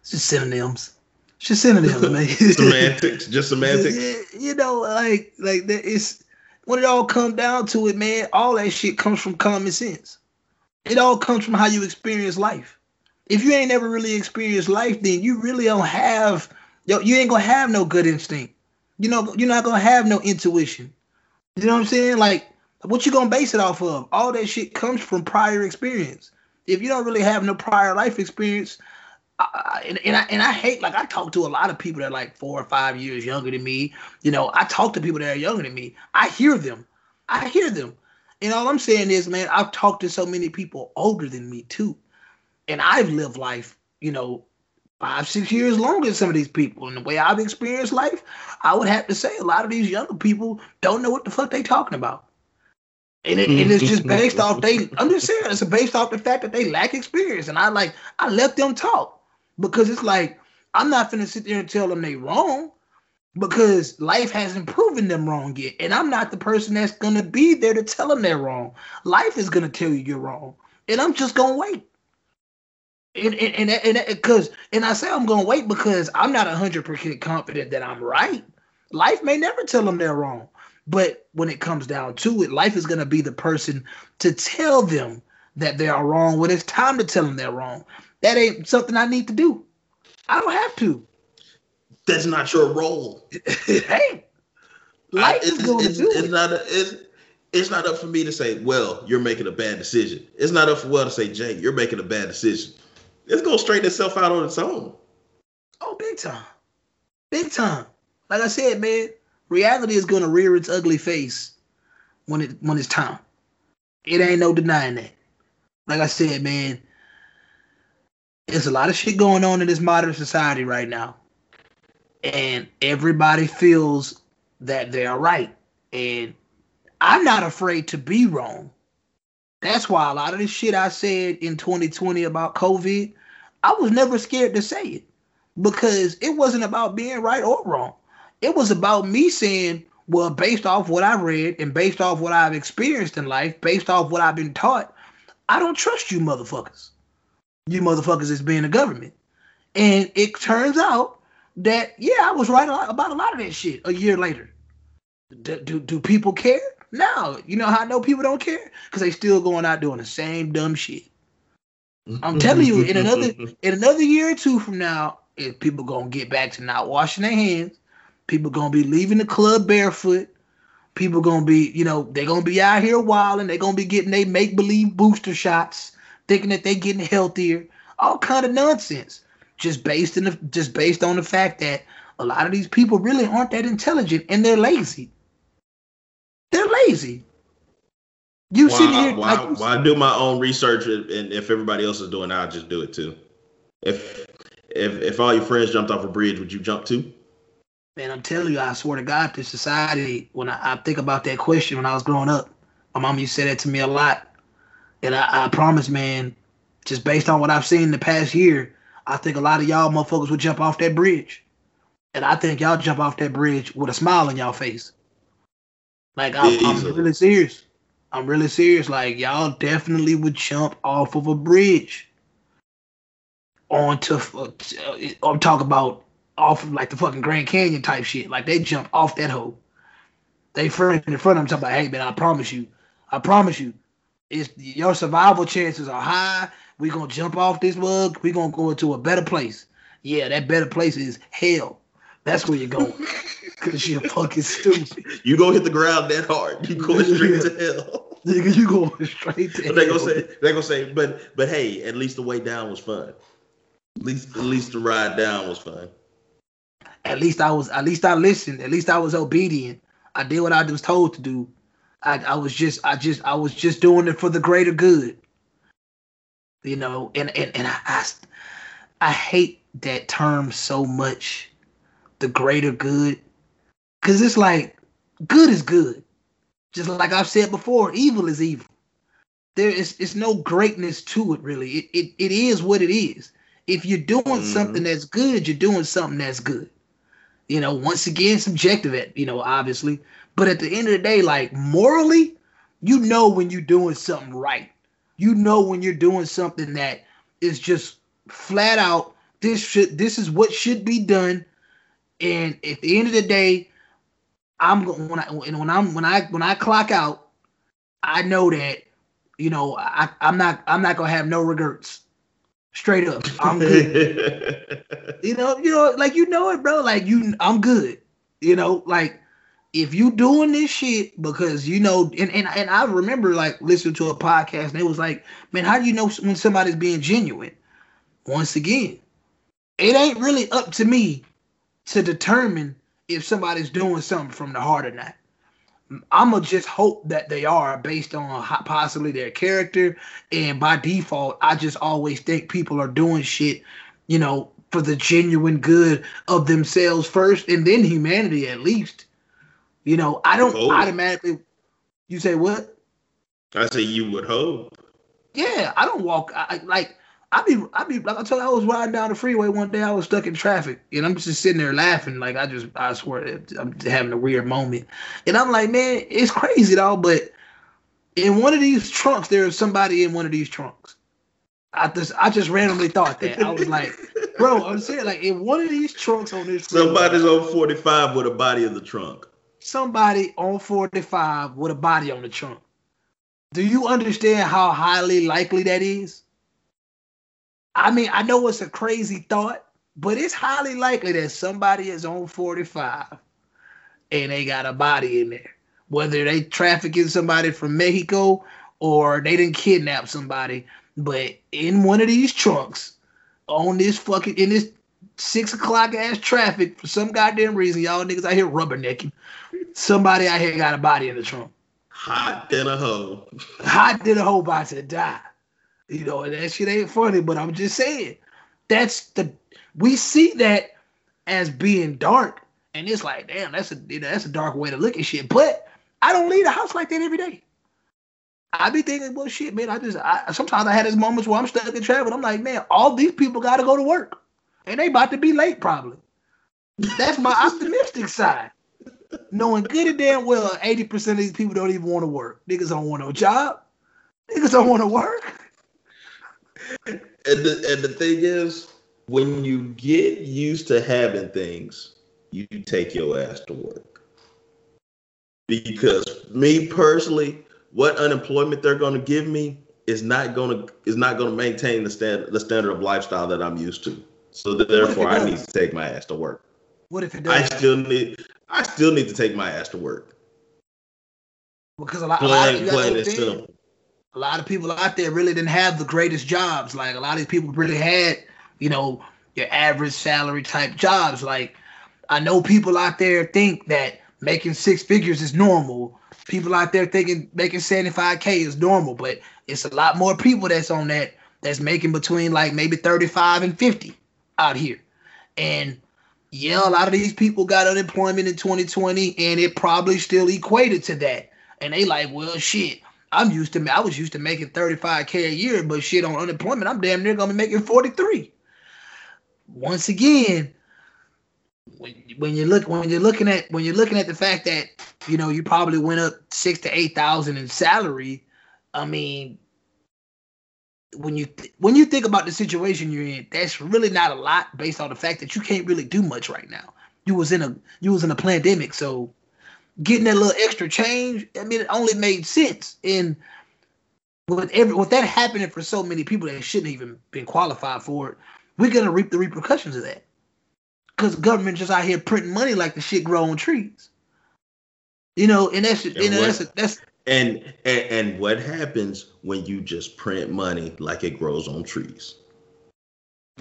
It's just synonyms. It's just synonyms, man. semantics, just semantics. You know, like like that. It's when it all comes down to it, man. All that shit comes from common sense. It all comes from how you experience life if you ain't never really experienced life, then you really don't have yo, you ain't gonna have no good instinct. You know, you're not gonna have no intuition. You know what I'm saying? Like, what you gonna base it off of? All that shit comes from prior experience. If you don't really have no prior life experience, I, and, and I and I hate like I talk to a lot of people that are like four or five years younger than me. You know, I talk to people that are younger than me. I hear them. I hear them. And all I'm saying is, man, I've talked to so many people older than me too and I've lived life, you know, five, six years longer than some of these people. And the way I've experienced life, I would have to say a lot of these younger people don't know what the fuck they talking about. And, it, and it's just mm-hmm. based off they I'm just saying it's based off the fact that they lack experience. And I like I let them talk because it's like I'm not gonna sit there and tell them they wrong because life hasn't proven them wrong yet. And I'm not the person that's gonna be there to tell them they're wrong. Life is gonna tell you you're wrong. And I'm just gonna wait and and and because and, I say I'm gonna wait because I'm not hundred percent confident that I'm right. Life may never tell them they're wrong, but when it comes down to it, life is gonna be the person to tell them that they are wrong when it's time to tell them they're wrong. That ain't something I need to do. I don't have to. That's not your role. hey, life I, is going it's, to do it's it. Not a, it's, it's not up for me to say, well, you're making a bad decision. It's not up for well to say, Jay, you're making a bad decision it's gonna straighten itself out on its own. Oh, big time, big time. Like I said, man, reality is gonna rear its ugly face when it when it's time. It ain't no denying that. Like I said, man, there's a lot of shit going on in this modern society right now, and everybody feels that they're right, and I'm not afraid to be wrong. That's why a lot of the shit I said in 2020 about COVID, I was never scared to say it because it wasn't about being right or wrong. It was about me saying, well, based off what I read and based off what I've experienced in life, based off what I've been taught, I don't trust you motherfuckers. You motherfuckers is being the government. And it turns out that, yeah, I was right about a lot of that shit a year later. Do, do, do people care? No, you know how I know people don't care? Because they still going out doing the same dumb shit. I'm telling you, in another in another year or two from now, if people gonna get back to not washing their hands, people gonna be leaving the club barefoot. People gonna be, you know, they're gonna be out here wilding. They're gonna be getting they make believe booster shots, thinking that they're getting healthier. All kind of nonsense, just based in the just based on the fact that a lot of these people really aren't that intelligent and they're lazy. They're lazy. You why, here, why, like, why do my own research and if everybody else is doing it, I'll just do it too. If if if all your friends jumped off a bridge, would you jump too? Man, I'm telling you, I swear to God, this society, when I, I think about that question when I was growing up, my mom used to say that to me a lot. And I, I promise, man, just based on what I've seen in the past year, I think a lot of y'all motherfuckers would jump off that bridge. And I think y'all jump off that bridge with a smile on y'all face. Like I'm, I'm really serious. I'm really serious. Like y'all definitely would jump off of a bridge onto. Uh, I'm talking about off of like the fucking Grand Canyon type shit. Like they jump off that hole. They friend in front of them talking about, hey man, I promise you, I promise you, it's your survival chances are high. We gonna jump off this mug. We gonna go into a better place. Yeah, that better place is hell. That's where you're going. Cause you're fucking stupid. You gonna hit the ground that hard. You going straight to hell. Nigga, you going straight to hell. They gonna say they gonna say, but but hey, at least the way down was fun. At least at least the ride down was fun. At least I was at least I listened. At least I was obedient. I did what I was told to do. I, I was just I just I was just doing it for the greater good. You know, and and, and I, I I hate that term so much, the greater good. Cause it's like good is good. Just like I've said before, evil is evil. There is it's no greatness to it really. It it, it is what it is. If you're doing mm-hmm. something that's good, you're doing something that's good. You know, once again, subjective at, you know, obviously. But at the end of the day, like morally, you know when you're doing something right. You know when you're doing something that is just flat out this should this is what should be done. And at the end of the day, I'm going when I when I'm when I when I clock out, I know that you know I I'm not I'm not gonna have no regrets. Straight up, I'm good. you know, you know, like you know it, bro. Like you, I'm good. You know, like if you doing this shit because you know, and and, and I remember like listening to a podcast and it was like, man, how do you know when somebody's being genuine? Once again, it ain't really up to me to determine if somebody's doing something from the heart or not. I'ma just hope that they are based on possibly their character, and by default, I just always think people are doing shit, you know, for the genuine good of themselves first, and then humanity at least. You know, I don't hope. automatically. You say what? I say you would hope. Yeah, I don't walk. I like. I be, I be like I told you, I was riding down the freeway one day. I was stuck in traffic, and I'm just sitting there laughing. Like I just, I swear, I'm having a weird moment. And I'm like, man, it's crazy though. But in one of these trunks, there is somebody in one of these trunks. I just, I just randomly thought that. I was like, bro, I'm saying like in one of these trunks on this. Somebody's on 45 with a body in the trunk. Somebody on 45 with a body on the trunk. Do you understand how highly likely that is? I mean, I know it's a crazy thought, but it's highly likely that somebody is on 45 and they got a body in there. Whether they trafficking somebody from Mexico or they didn't kidnap somebody, but in one of these trunks on this fucking in this six o'clock ass traffic for some goddamn reason, y'all niggas out here rubbernecking. Somebody out here got a body in the trunk. Hot than a hoe. Hot than a hoe about to die. You know, and that shit ain't funny, but I'm just saying that's the we see that as being dark, and it's like, damn, that's a you know, that's a dark way to look at shit. But I don't leave the house like that every day. I be thinking, well, shit, man. I just I, sometimes I had these moments where I'm stuck in traffic. I'm like, man, all these people got to go to work, and they about to be late probably. That's my optimistic side. Knowing good and damn well, 80% of these people don't even want to work. Niggas don't want no job. Niggas don't want to work and the and the thing is, when you get used to having things, you take your ass to work. because me personally, what unemployment they're going to give me is not going to is not going to maintain the stand the standard of lifestyle that I'm used to. So therefore, I need to take my ass to work. What if it does? I still need I still need to take my ass to work. Because a lot, plain, a lot of plain and simple. A lot of people out there really didn't have the greatest jobs. Like a lot of these people really had, you know, your average salary type jobs. Like I know people out there think that making six figures is normal. People out there thinking making 75k is normal, but it's a lot more people that's on that that's making between like maybe 35 and 50 out here. And yeah, a lot of these people got unemployment in 2020 and it probably still equated to that. And they like, well, shit, I'm used to I was used to making 35k a year, but shit on unemployment, I'm damn near gonna be making 43. Once again, when, when you look when you're looking at when you're looking at the fact that you know you probably went up six to eight thousand in salary, I mean, when you th- when you think about the situation you're in, that's really not a lot based on the fact that you can't really do much right now. You was in a you was in a pandemic, so getting that little extra change, I mean, it only made sense. And with every with that happening for so many people that shouldn't even been qualified for it, we're gonna reap the repercussions of that. Cause government just out here printing money like the shit growing trees. You know, and that's and you know, that's that's and, and and what happens when you just print money like it grows on trees?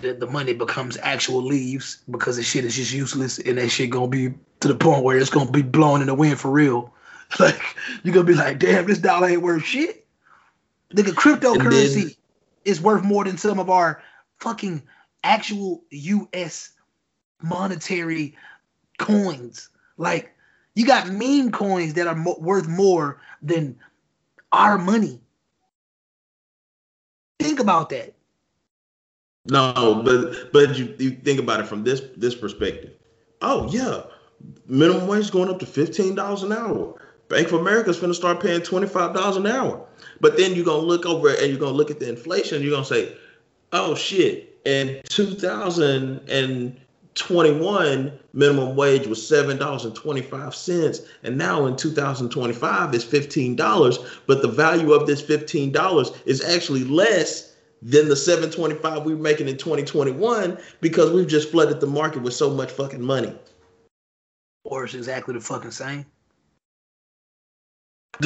The, the money becomes actual leaves because the shit is just useless and that shit gonna be to the point where it's gonna be blowing in the wind for real. Like you're gonna be like, damn, this dollar ain't worth shit. Nigga, cryptocurrency then, is worth more than some of our fucking actual US monetary coins. Like you got meme coins that are mo- worth more than our money. Think about that. No, but but you, you think about it from this this perspective. Oh yeah, minimum wage is going up to fifteen dollars an hour. Bank of America is going to start paying twenty five dollars an hour. But then you're gonna look over and you're gonna look at the inflation. You're gonna say, oh shit, in 2000 and 21 minimum wage was seven dollars and 25 cents and now in 2025 it's 15 dollars but the value of this 15 dollars is actually less than the 725 we were making in 2021 because we've just flooded the market with so much fucking money. Or it's exactly the fucking same.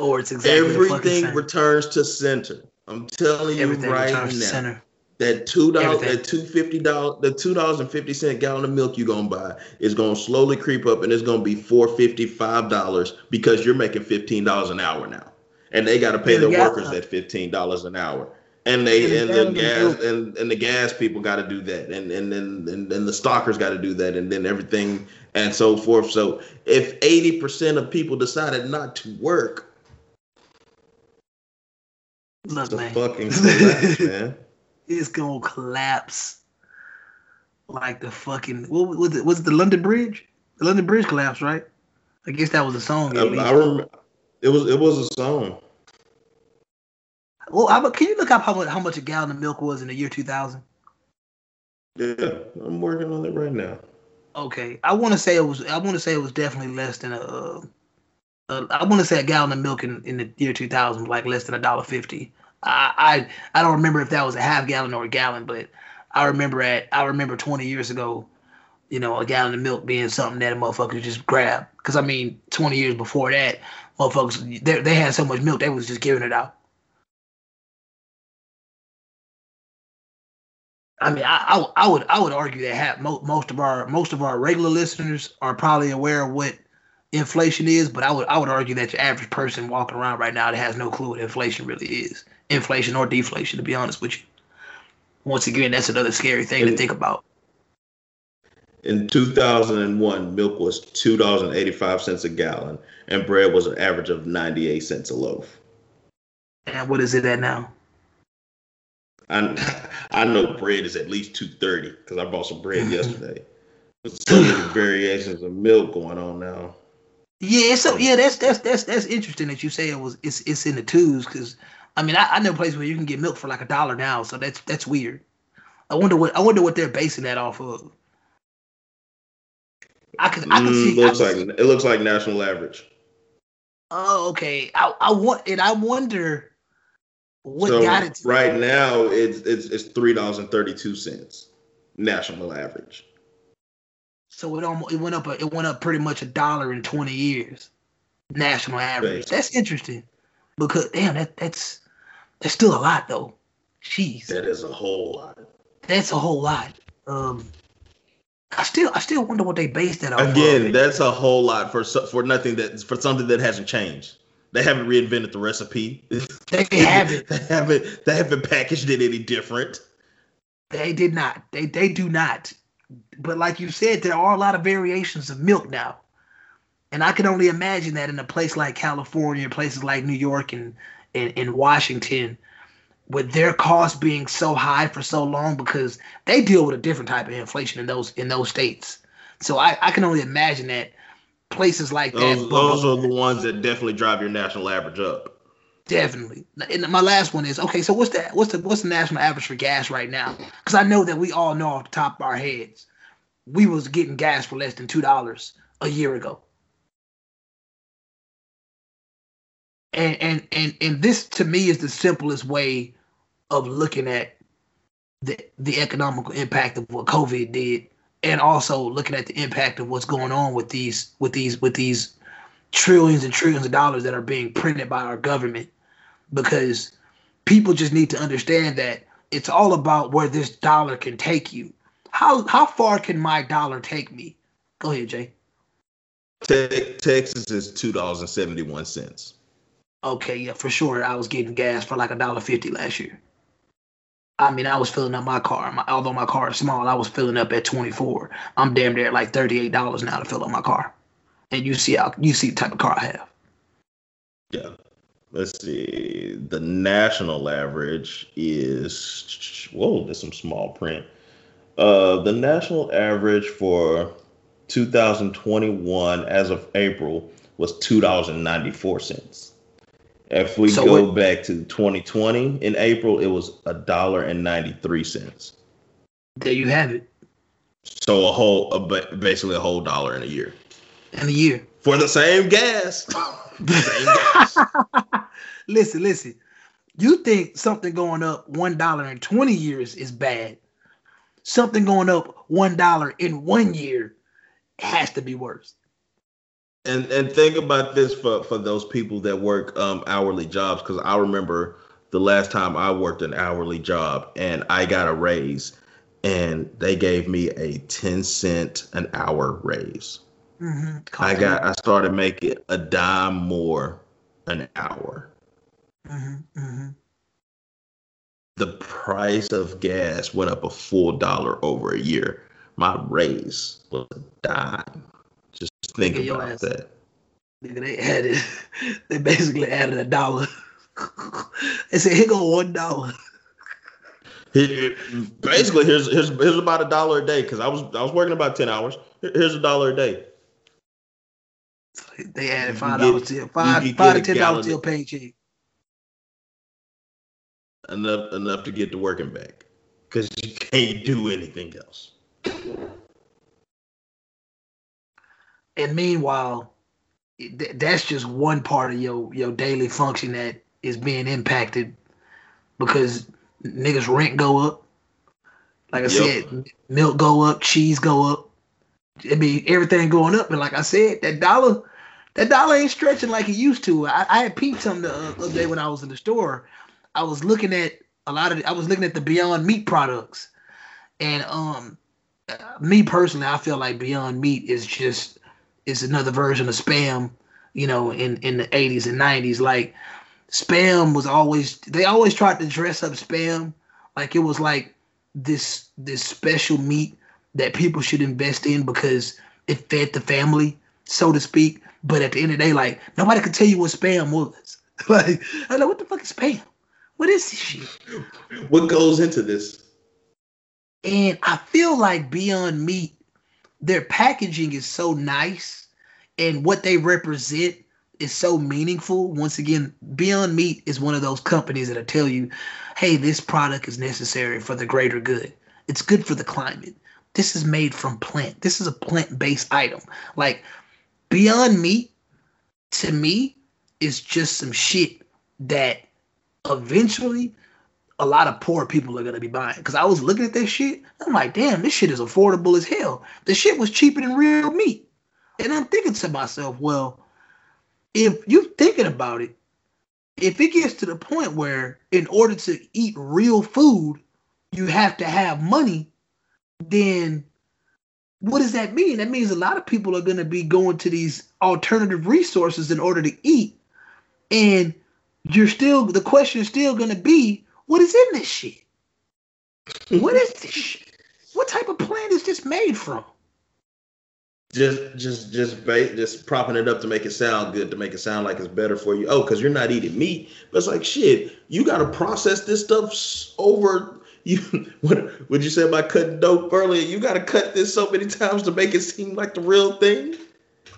Or it's exactly everything returns to center. I'm telling you everything right now. center. That two dollars, that two fifty dollars, the two dollars and fifty cent gallon of milk you're gonna buy is gonna slowly creep up, and it's gonna be four fifty, five dollars because you're making fifteen dollars an hour now, and they got to pay their workers that fifteen dollars an hour, and they and, the gas and, and the gas people got to do that, and and then and, and the stockers got to do that, and then everything and so forth. So if eighty percent of people decided not to work, Look, man. fucking collapse, man it's gonna collapse like the fucking what was it? Was it the London Bridge? The London Bridge collapsed, right? I guess that was a song. I, I remember it was it was a song. Well, I, can you look up how much how much a gallon of milk was in the year 2000? Yeah, I'm working on it right now. Okay, I want to say it was. I want to say it was definitely less than a. Uh, uh, want to say a gallon of milk in, in the year 2000 was like less than a dollar fifty. I, I I don't remember if that was a half gallon or a gallon, but I remember at I remember 20 years ago, you know, a gallon of milk being something that a motherfucker just grabbed. Because I mean, 20 years before that, motherfuckers they, they had so much milk they was just giving it out. I mean, I, I, I would I would argue that have, most of our most of our regular listeners are probably aware of what inflation is, but I would I would argue that your average person walking around right now that has no clue what inflation really is inflation or deflation, to be honest with you. Once again, that's another scary thing in, to think about. In 2001, milk was $2.85 a gallon, and bread was an average of 98 cents a loaf. And what is it at now? I, I know bread is at least 230 because I bought some bread yesterday. There's so many variations of milk going on now. Yeah, so yeah, that's that's that's that's interesting that you say it was it's it's in the twos because I mean, I, I know places where you can get milk for like a dollar now, so that's that's weird. I wonder what I wonder what they're basing that off of. I can I can Mm, see. looks like see- it looks like national average. oh, okay. I I want and I wonder what so got it. To right now it's it's it's three dollars and thirty two cents national average. So it almost it went up. A, it went up pretty much a dollar in twenty years, national average. Right. That's interesting, because damn, that that's that's still a lot though. Jeez, That is a whole lot. that's a whole lot. Um, I still I still wonder what they based that on. Again, that's a whole lot for for nothing that for something that hasn't changed. They haven't reinvented the recipe. they haven't. They haven't. They haven't packaged it any different. They did not. They they do not. But like you said, there are a lot of variations of milk now. And I can only imagine that in a place like California, places like New York and and, and Washington, with their costs being so high for so long because they deal with a different type of inflation in those in those states. So I, I can only imagine that places like that Those, those are the ones that definitely drive your national average up. Definitely. And my last one is okay. So what's that? what's the what's the national average for gas right now? Because I know that we all know off the top of our heads, we was getting gas for less than two dollars a year ago. And and and and this to me is the simplest way of looking at the the economical impact of what COVID did, and also looking at the impact of what's going on with these with these with these trillions and trillions of dollars that are being printed by our government because people just need to understand that it's all about where this dollar can take you. How how far can my dollar take me? Go ahead, Jay. Te- Texas is two dollars and seventy one cents. Okay, yeah, for sure. I was getting gas for like a dollar fifty last year. I mean, I was filling up my car. My, although my car is small, I was filling up at 24. I'm damn near at like $38 now to fill up my car. And you see how you see the type of car I have. Yeah. Let's see. The national average is whoa, there's some small print. Uh the national average for 2021 as of April was $2.94. If we So go what- back to 2020 in April, it was a dollar and ninety three cents. There you have it. So a whole, a, basically a whole dollar in a year In a year. for the same gas. same gas. listen, listen. You think something going up one dollar in twenty years is bad? Something going up one dollar in one year has to be worse. And and think about this for for those people that work um hourly jobs because I remember the last time I worked an hourly job and I got a raise and they gave me a 10 cent an hour raise. Mm-hmm. I got I started making a dime more an hour. hmm hmm The price of gas went up a full dollar over a year. My raise was a dime. Think about ass. that. Nigga, they added. They basically added a dollar. they said, "Here go one dollar." Here- Basically, here's here's here's about a dollar a day because I was I was working about ten hours. Here's a dollar a day. They added five dollars to five you five to ten dollars to your paycheck. Enough enough to get to working back because you can't do anything else. And meanwhile, th- that's just one part of your your daily function that is being impacted because niggas rent go up. Like I Yep. said, milk go up, cheese go up. I mean, everything going up. And like I said, that dollar, that dollar ain't stretching like it used to. I, I had peeped something the other day when I was in the store. I was looking at a lot of, the, I was looking at the Beyond Meat products, and um, uh, me personally, I feel like Beyond Meat is just is another version of spam. You know, in in the 80s and 90s, like spam was always they always tried to dress up spam like it was like this this special meat that people should invest in because it fed the family, so to speak. But at the end of the day, like nobody could tell you what spam was. like I'm like, what the fuck is spam? What is this shit? What goes into this? And I feel like Beyond Meat, their packaging is so nice and what they represent is so meaningful. Once again, Beyond Meat is one of those companies that'll tell you, hey, this product is necessary for the greater good. It's good for the climate. this is made from plant. This is a plant-based item. Like Beyond Meat, to me, is just some shit that eventually a lot of poor people are gonna be buying. Because I was looking at this shit, I'm like, damn, this shit is affordable as hell. The shit was cheaper than real meat. And I'm thinking to myself, well, if you're thinking about it, if it gets to the point where in order to eat real food, you have to have money, then what does that mean? That means a lot of people are going to be going to these alternative resources in order to eat. And you're still, the question is still going to be, what is in this shit? what is this shit? What type of plant is this made from? Just just just ba- just propping it up to make it sound good to make it sound like it's better for you. Oh because you're not eating meat. But it's like shit you got to process this stuff over you what would you say about cutting dope earlier? You got to cut this so many times to make it seem like the real thing.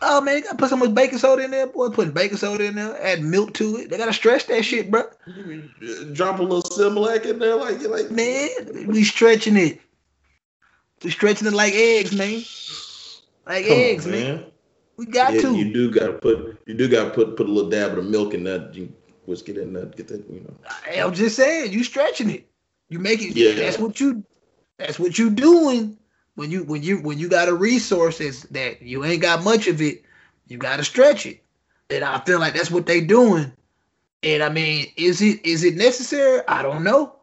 Oh man you gotta put so much baking soda in there boy. Putting baking soda in there. Add milk to it. They gotta stretch that shit bro drop a little Similac in there like you're like man we stretching it. We stretching it like eggs man like Come eggs, on, man. man. We got yeah, to. You do got to put. You do got to put put a little dab of the milk in that. You whisk it in that. Get that. You know. I'm just saying. You stretching it. You make it. Yeah. That's what you. That's what you doing when you when you when you got a resource that's, that you ain't got much of it. You got to stretch it. And I feel like that's what they doing. And I mean, is it is it necessary? I don't know.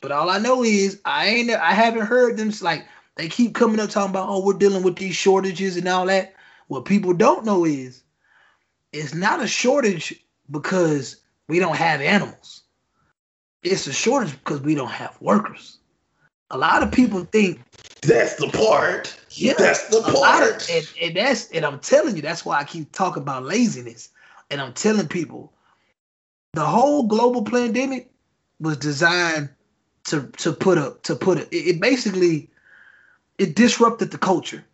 But all I know is I ain't I haven't heard them like they keep coming up talking about, oh, we're dealing with these shortages and all that. What people don't know is it's not a shortage because we don't have animals. It's a shortage because we don't have workers. A lot of people think that's the part. Yeah, that's the part. Of, and, and that's and I'm telling you, that's why I keep talking about laziness. And I'm telling people the whole global pandemic was designed to to put a to put a it, it basically it disrupted the culture.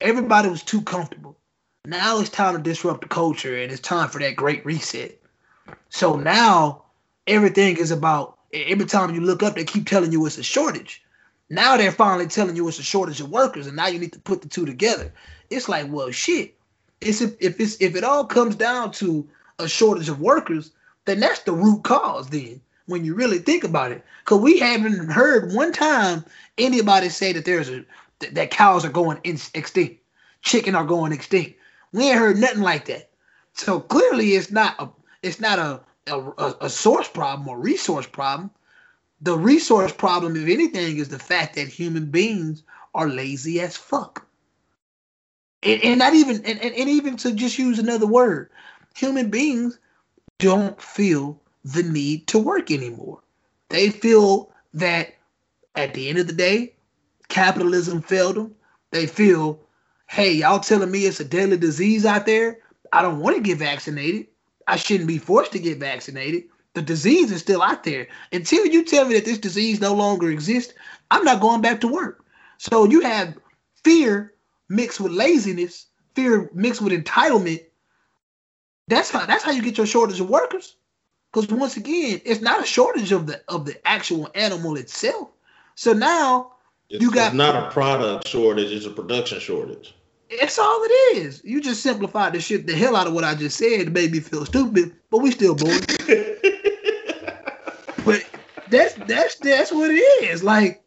Everybody was too comfortable. Now it's time to disrupt the culture and it's time for that great reset. So now everything is about every time you look up, they keep telling you it's a shortage. Now they're finally telling you it's a shortage of workers, and now you need to put the two together. It's like, well, shit. It's if, if it's if it all comes down to a shortage of workers, then that's the root cause. Then when you really think about it. Because we haven't heard one time anybody say that there's a that cows are going extinct, chicken are going extinct. We ain't heard nothing like that. So clearly, it's not a it's not a a, a source problem or resource problem. The resource problem, if anything, is the fact that human beings are lazy as fuck. And, and not even and, and, and even to just use another word, human beings don't feel the need to work anymore. They feel that at the end of the day, capitalism failed them. They feel, hey, y'all telling me it's a deadly disease out there. I don't want to get vaccinated. I shouldn't be forced to get vaccinated. The disease is still out there. Until you tell me that this disease no longer exists, I'm not going back to work. So you have fear mixed with laziness, fear mixed with entitlement. That's how that's how you get your shortage of workers. Because once again, it's not a shortage of the of the actual animal itself. So now it's, you got it's not a product shortage; it's a production shortage. It's all it is. You just simplified the shit the hell out of what I just said to make me feel stupid, but we still bored. but that's that's that's what it is. Like,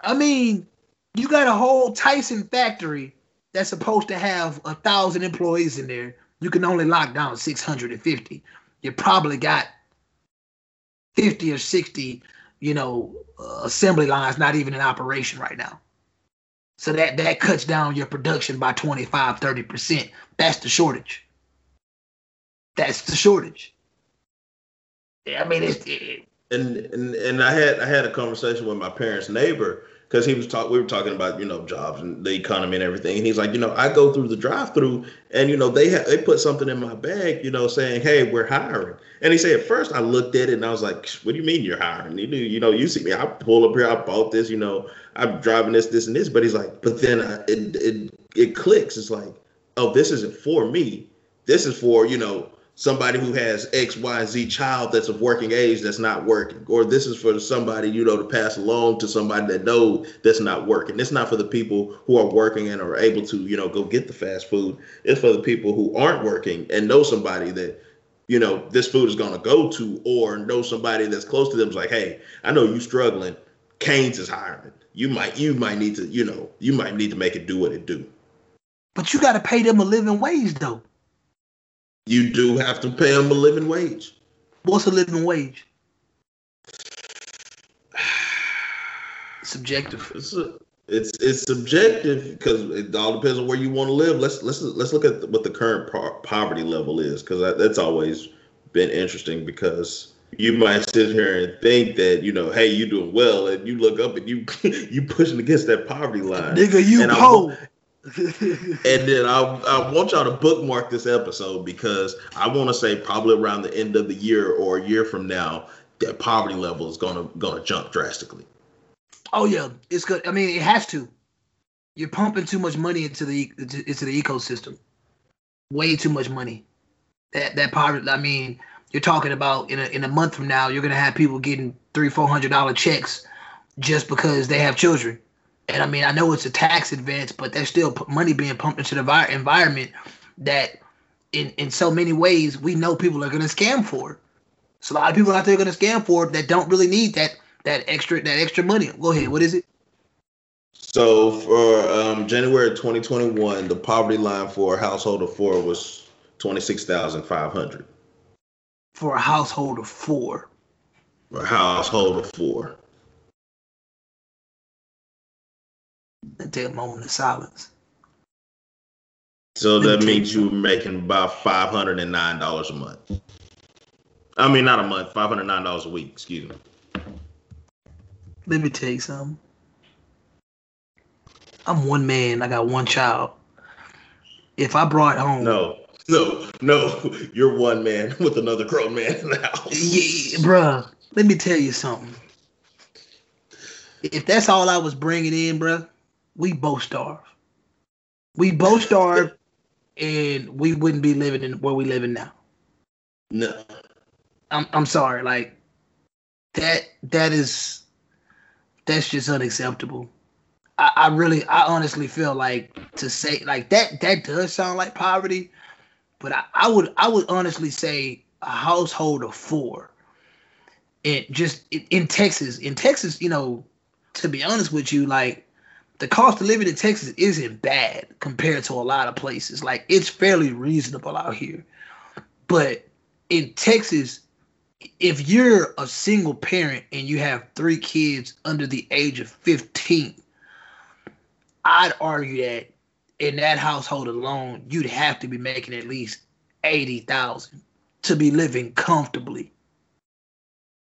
I mean, you got a whole Tyson factory that's supposed to have a thousand employees in there. You can only lock down six hundred and fifty you probably got 50 or 60, you know, uh, assembly lines not even in operation right now. So that that cuts down your production by 25, 30%. That's the shortage. That's the shortage. Yeah, I mean, it's it, and, and and I had I had a conversation with my parents' neighbor because he was talking. We were talking about you know jobs and the economy and everything. And he's like, you know, I go through the drive-through, and you know they ha- they put something in my bag, you know, saying, hey, we're hiring. And he said, at first I looked at it and I was like, what do you mean you're hiring? You you know, you see me, I pull up here, I bought this, you know, I'm driving this, this, and this. But he's like, but then I, it it it clicks. It's like, oh, this isn't for me. This is for you know somebody who has X, Y, Z child that's of working age that's not working, or this is for somebody you know to pass along to somebody that know that's not working. It's not for the people who are working and are able to you know go get the fast food. It's for the people who aren't working and know somebody that you know this food is to go to, or know somebody that's close to them is like, hey, I know you struggling. Cane's is hiring. You might you might need to you know you might need to make it do what it do. But you got to pay them a living wage though. You do have to pay them a living wage. What's a living wage? Subjective. It's a, it's it's subjective because it all depends on where you want to live. Let's let's let's look at what the current po- poverty level is because that, that's always been interesting because you might sit here and think that you know, hey, you doing well, and you look up and you you pushing against that poverty line, nigga. You and po. And then I, I want y'all to bookmark this episode because I want to say probably around the end of the year or a year from now that poverty level is gonna gonna jump drastically. Oh yeah, it's good. I mean, it has to. You're pumping too much money into the into the ecosystem. Way too much money. That that poverty. I mean, you're talking about in a in a month from now, you're gonna have people getting three four hundred dollar checks just because they have children. And I mean, I know it's a tax advance, but there's still money being pumped into the environment that, in in so many ways, we know people are gonna scam for. So a lot of people out there are gonna scam for that don't really need that that extra that extra money. Go ahead. What is it? So for um, January 2021, the poverty line for a household of four was twenty six thousand five hundred. For a household of four. For a household of four. Let's take a moment of silence. So that means you were making about five hundred and nine dollars a month. I mean, not a month, five hundred nine dollars a week. Excuse me. Let me tell you something. I'm one man. I got one child. If I brought home no, no, no, you're one man with another grown man in the house. Yeah, bruh. Let me tell you something. If that's all I was bringing in, bruh, we both starve. We both starve, and we wouldn't be living in where we living now. No, I'm I'm sorry. Like that that is that's just unacceptable. I, I really I honestly feel like to say like that that does sound like poverty, but I, I would I would honestly say a household of four. And just in, in Texas, in Texas, you know, to be honest with you, like the cost of living in Texas isn't bad compared to a lot of places. Like it's fairly reasonable out here. But in Texas, if you're a single parent and you have three kids under the age of 15, I'd argue that in that household alone, you'd have to be making at least 80,000 to be living comfortably.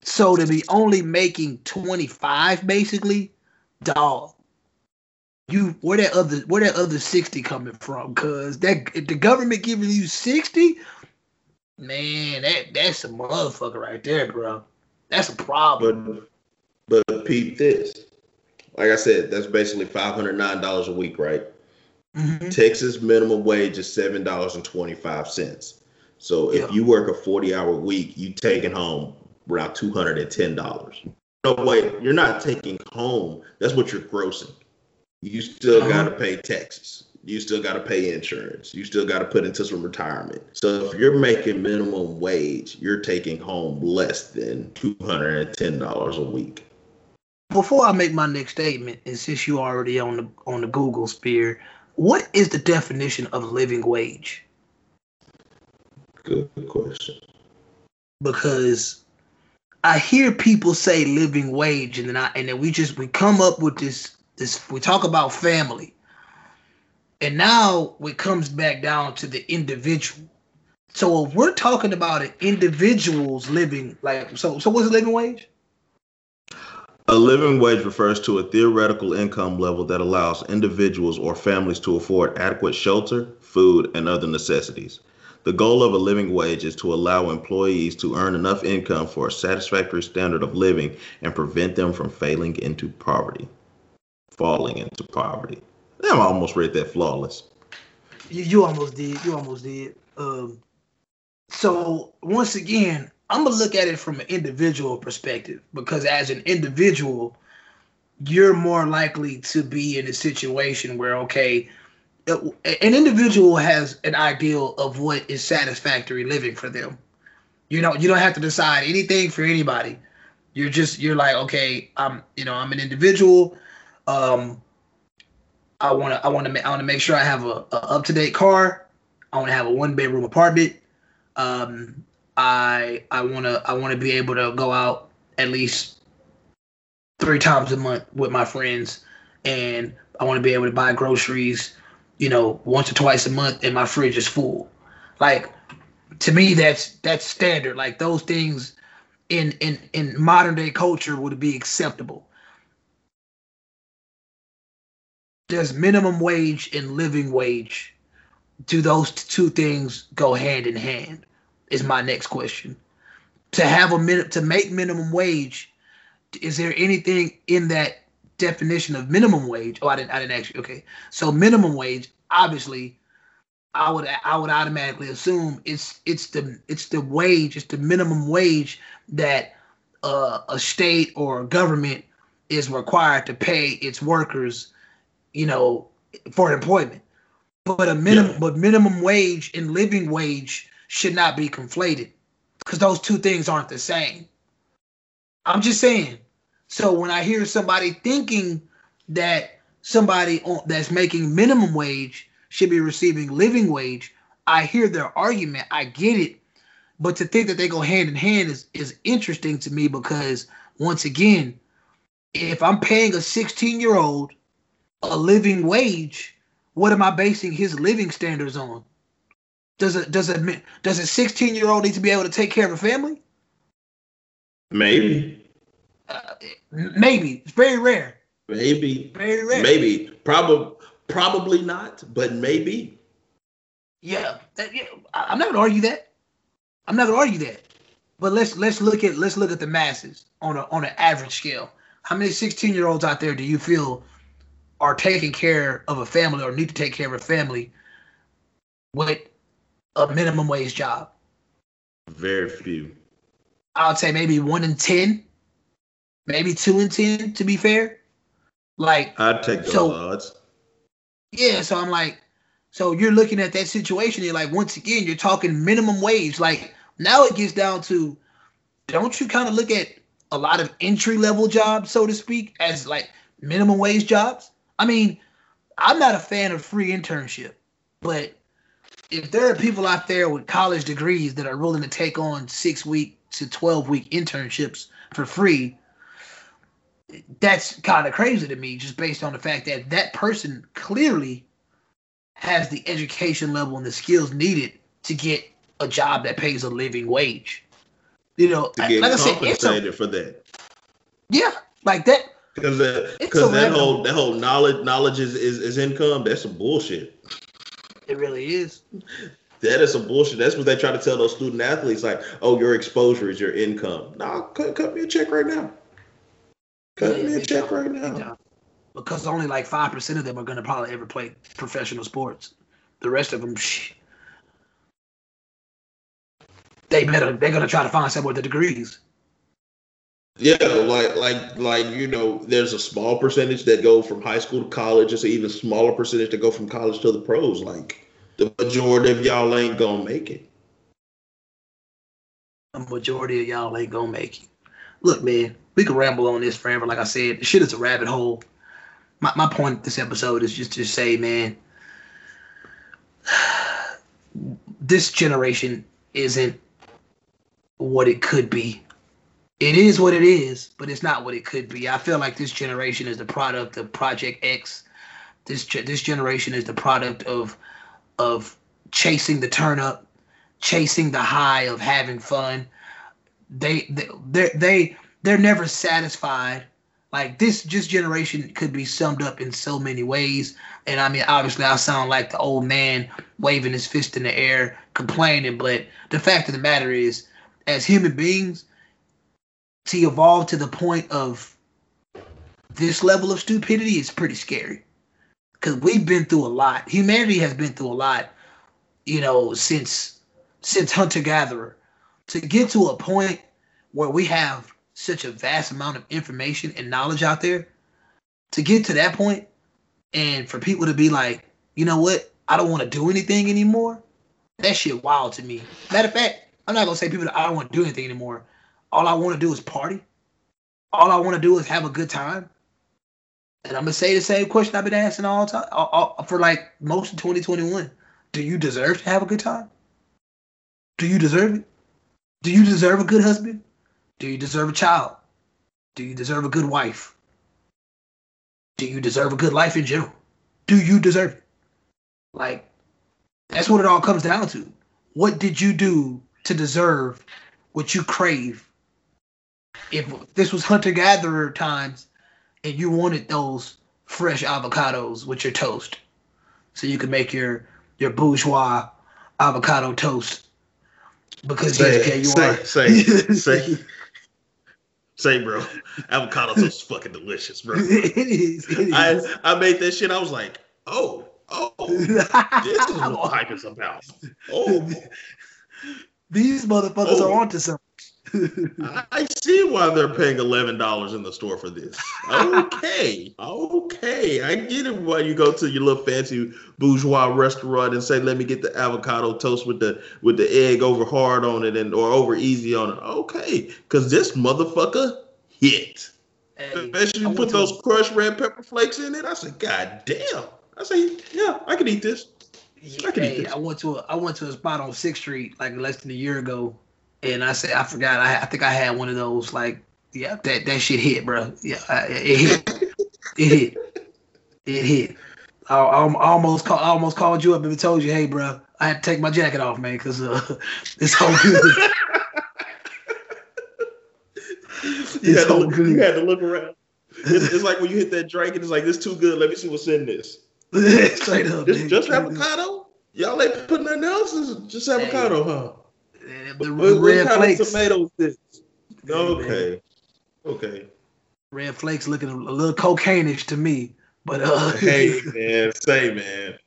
So to be only making 25 basically, dog, you where that other where that other 60 coming from? Cause that if the government giving you 60, man, that that's a motherfucker right there, bro. That's a problem. But but peep this. Like I said, that's basically five hundred nine dollars a week, right? Mm-hmm. Texas minimum wage is seven dollars and twenty five cents. So if you work a forty hour week, you taking home around two hundred and ten dollars. No, wait, you're not taking home. That's what you're grossing. You still uh-huh. got to pay taxes. You still got to pay insurance. You still got to put into some retirement. So if you're making minimum wage, you're taking home less than two hundred and ten dollars a week. Before I make my next statement, and since you already on the on the Google sphere, what is the definition of living wage? Good question. Because I hear people say living wage, and then I and then we just we come up with this this we talk about family. And now it comes back down to the individual. So if we're talking about an individual's living like so so what's a living wage? A living wage refers to a theoretical income level that allows individuals or families to afford adequate shelter, food, and other necessities. The goal of a living wage is to allow employees to earn enough income for a satisfactory standard of living and prevent them from failing into poverty falling into poverty. I almost read that flawless. You, you almost did. You almost did. Um, so once again, I'm gonna look at it from an individual perspective because as an individual, you're more likely to be in a situation where okay, an individual has an ideal of what is satisfactory living for them. You know, you don't have to decide anything for anybody. You're just you're like, okay, I'm you know, I'm an individual. Um I want to I want to I want to make sure I have a, a up to date car. I want to have a one bedroom apartment. Um, I I want to I want to be able to go out at least three times a month with my friends, and I want to be able to buy groceries, you know, once or twice a month, and my fridge is full. Like to me, that's that's standard. Like those things in in in modern day culture would be acceptable. Does minimum wage and living wage do those two things go hand in hand? Is my next question. To have a minute to make minimum wage, is there anything in that definition of minimum wage? Oh, I didn't I didn't actually okay. So minimum wage, obviously, I would I would automatically assume it's it's the it's the wage, it's the minimum wage that uh, a state or a government is required to pay its workers, you know, for employment. But a minimum, yeah. but minimum wage and living wage should not be conflated because those two things aren't the same. I'm just saying. So when I hear somebody thinking that somebody on, that's making minimum wage should be receiving living wage, I hear their argument. I get it. But to think that they go hand in hand is, is interesting to me because once again, if I'm paying a 16 year old a living wage, what am I basing his living standards on? Does it does it does a 16 year old need to be able to take care of a family? Maybe. Uh, maybe it's very rare. Maybe. Very rare. Maybe. Probably. Probably not, but maybe. Yeah, that, yeah. I'm not gonna argue that. I'm not gonna argue that. But let's let's look at let's look at the masses on a on an average scale. How many 16 year olds out there do you feel are taking care of a family or need to take care of a family with a minimum wage job? Very few. I would say maybe one in ten, maybe two in ten to be fair. Like I'd take those so, odds. Yeah, so I'm like, so you're looking at that situation, you're like, once again, you're talking minimum wage. Like now it gets down to don't you kind of look at a lot of entry level jobs, so to speak, as like minimum wage jobs? I mean, I'm not a fan of free internship, but if there are people out there with college degrees that are willing to take on six week to 12 week internships for free, that's kind of crazy to me, just based on the fact that that person clearly has the education level and the skills needed to get a job that pays a living wage. You know, to get like compensated I said, for that. Yeah, like that because that because that whole that whole knowledge knowledge is, is is income. That's some bullshit. It really is. That is some bullshit. That's what they try to tell those student athletes, like, oh, your exposure is your income. Nah, cut, cut me a check right now. Cut yeah, me a check right now. Because only like five percent of them are gonna probably ever play professional sports. The rest of them, shh, they better they're gonna try to find somewhere with the degrees. Yeah, like like like you know, there's a small percentage that go from high school to college. It's an even smaller percentage that go from college to the pros. Like the majority of y'all ain't gonna make it. A majority of y'all ain't gonna make it. Look, man, we could ramble on this forever. Like I said, the shit is a rabbit hole. My my point this episode is just to say, man, this generation isn't what it could be it is what it is, but it's not what it could be. I feel like this generation is the product of Project X. This this generation is the product of of chasing the turn up, chasing the high of having fun. They they they they they're never satisfied. Like this this generation could be summed up in so many ways. And I mean, obviously, I sound like the old man waving his fist in the air, complaining. But the fact of the matter is, as human beings, to evolve to the point of this level of stupidity is pretty scary. Because we've been through a lot. Humanity has been through a lot, you know, since since hunter gatherer to get to a point where we have such a vast amount of information and knowledge out there to get to that point and for people to be like you know what i don't want to do anything anymore that shit wild to me matter of fact i'm not gonna say people that i don't want to do anything anymore all i want to do is party all i want to do is have a good time and i'm gonna say the same question i've been asking all time all, all, for like most of 2021 do you deserve to have a good time do you deserve it do you deserve a good husband? Do you deserve a child? Do you deserve a good wife? Do you deserve a good life in general? Do you deserve it? Like, that's what it all comes down to. What did you do to deserve what you crave? If this was hunter gatherer times and you wanted those fresh avocados with your toast, so you could make your your bourgeois avocado toast because say, yeah, you say, are. Say, say, say, bro, avocado toast is fucking delicious, bro. it is. It is. I I made that shit. I was like, oh, oh, this is what hype is about. Oh, these motherfuckers oh. are onto something. I see why they're paying eleven dollars in the store for this. Okay, okay, I get it. Why you go to your little fancy bourgeois restaurant and say, "Let me get the avocado toast with the with the egg over hard on it and or over easy on it." Okay, because this motherfucker hit. Hey, Especially you put those a, crushed red pepper flakes in it. I said, "God damn!" I say, "Yeah, I can eat this." Yeah, I can hey, eat this. I went to a I went to a spot on Sixth Street like less than a year ago and I said I forgot. I, I think I had one of those. Like, yeah, that that shit hit, bro. Yeah, it hit. it hit. It hit. I, I, almost call, I almost called you up and told you, hey, bro, I had to take my jacket off, man, because uh, it's so good. you, had so look, good. you had to look around. It's, it's, like when you hit that drink and it's like, this too good. Let me see what's in this. Straight up. Just, just avocado? Y'all ain't putting nothing else? It's just avocado, hey. huh? The what, red what flakes. tomatoes this? Okay. Okay. Red flakes looking a little cocaine-ish to me, but uh. hey man, say man.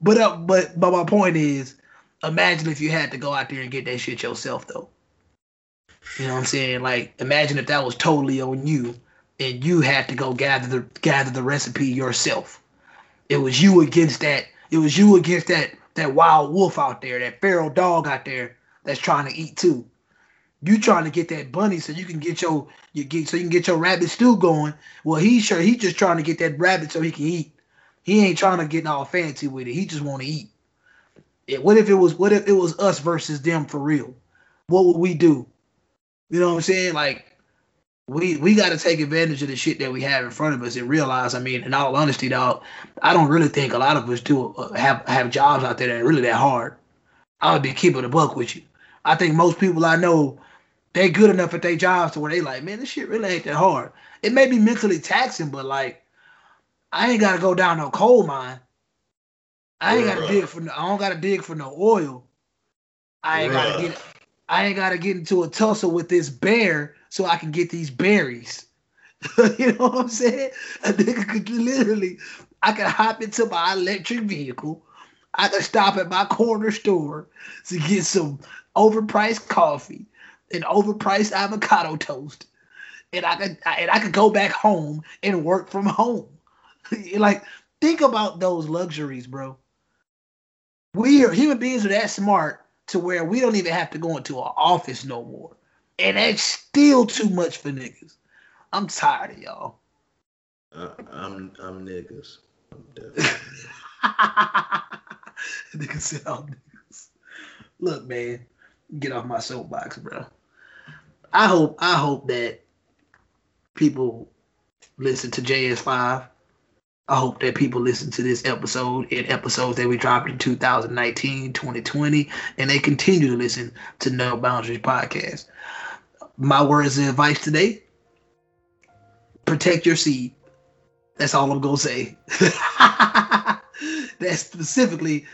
But uh, but but my point is, imagine if you had to go out there and get that shit yourself though. You know what I'm saying? Like, imagine if that was totally on you, and you had to go gather the gather the recipe yourself. It was you against that. It was you against that that wild wolf out there, that feral dog out there that's trying to eat too. You trying to get that bunny so you can get your you get so you can get your rabbit stew going. Well, he sure he just trying to get that rabbit so he can eat. He ain't trying to get all fancy with it. He just want to eat. What if it was what if it was us versus them for real? What would we do? You know what I'm saying? Like we we got to take advantage of the shit that we have in front of us and realize. I mean, in all honesty, dog, I don't really think a lot of us do uh, have have jobs out there that are really that hard. I would be keeping a buck with you. I think most people I know, they good enough at their jobs to where they like, man, this shit really ain't that hard. It may be mentally taxing, but like, I ain't gotta go down no coal mine. I ain't gotta dig for no, I don't gotta dig for no oil. I ain't gotta get I ain't gotta get into a tussle with this bear so I can get these berries. you know what I'm saying? A nigga could literally, I could hop into my electric vehicle. I could stop at my corner store to get some overpriced coffee and overpriced avocado toast, and I could and I could go back home and work from home. like, think about those luxuries, bro. We are human beings are that smart to where we don't even have to go into an office no more. And that's still too much for niggas. I'm tired of y'all. Uh, I'm I'm niggas. niggas said I'm niggas. Look, man, get off my soapbox, bro. I hope I hope that people listen to JS5. I hope that people listen to this episode and episodes that we dropped in 2019, 2020, and they continue to listen to No Boundaries podcast my words of advice today protect your seed. That's all I'm gonna say. that's specifically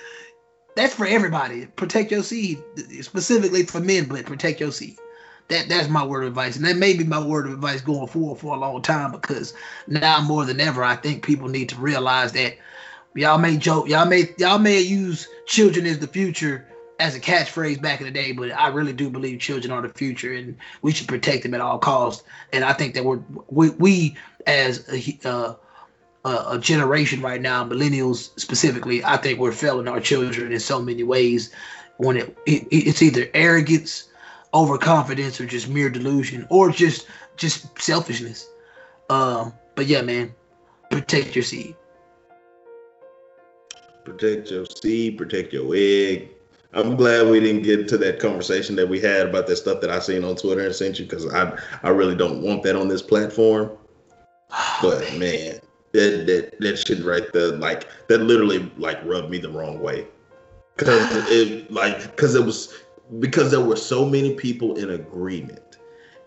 that's for everybody. Protect your seed, specifically for men, but protect your seed. That that's my word of advice, and that may be my word of advice going forward for a long time because now more than ever, I think people need to realize that y'all may joke, y'all may y'all may use children as the future as a catchphrase back in the day, but I really do believe children are the future, and we should protect them at all costs. And I think that we're we, we as a, uh, a generation right now, millennials specifically, I think we're failing our children in so many ways. When it, it it's either arrogance, overconfidence, or just mere delusion, or just just selfishness. Um, but yeah, man, protect your seed. Protect your seed, protect your egg. I'm glad we didn't get to that conversation that we had about that stuff that I seen on Twitter and sent you because I I really don't want that on this platform. But man, that that that shit right there, like that literally like rubbed me the wrong way. Cause it like cause it was because there were so many people in agreement.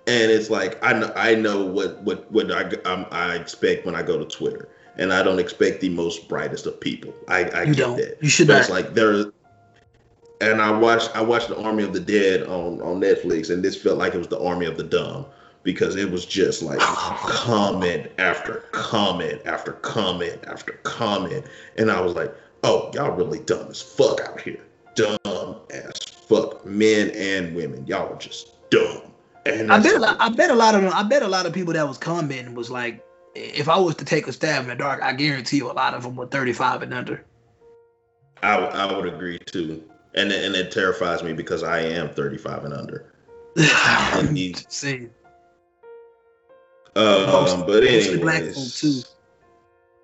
And it's like I know I know what what what I um, I expect when I go to Twitter, and I don't expect the most brightest of people. I, I you get don't. that. You should But not. It's like there, and I watched I watched the Army of the Dead on on Netflix, and this felt like it was the Army of the Dumb because it was just like comment after comment after comment after comment, and I was like, oh, y'all really dumb as fuck out here, dumb as fuck, men and women, y'all are just dumb. And I bet a lot. I bet a lot of them. I bet a lot of people that was commenting was like, if I was to take a stab in the dark, I guarantee you a lot of them were 35 and under. I, I would agree too, and it- and it terrifies me because I am 35 and under. You- just saying. Um, but mostly black too.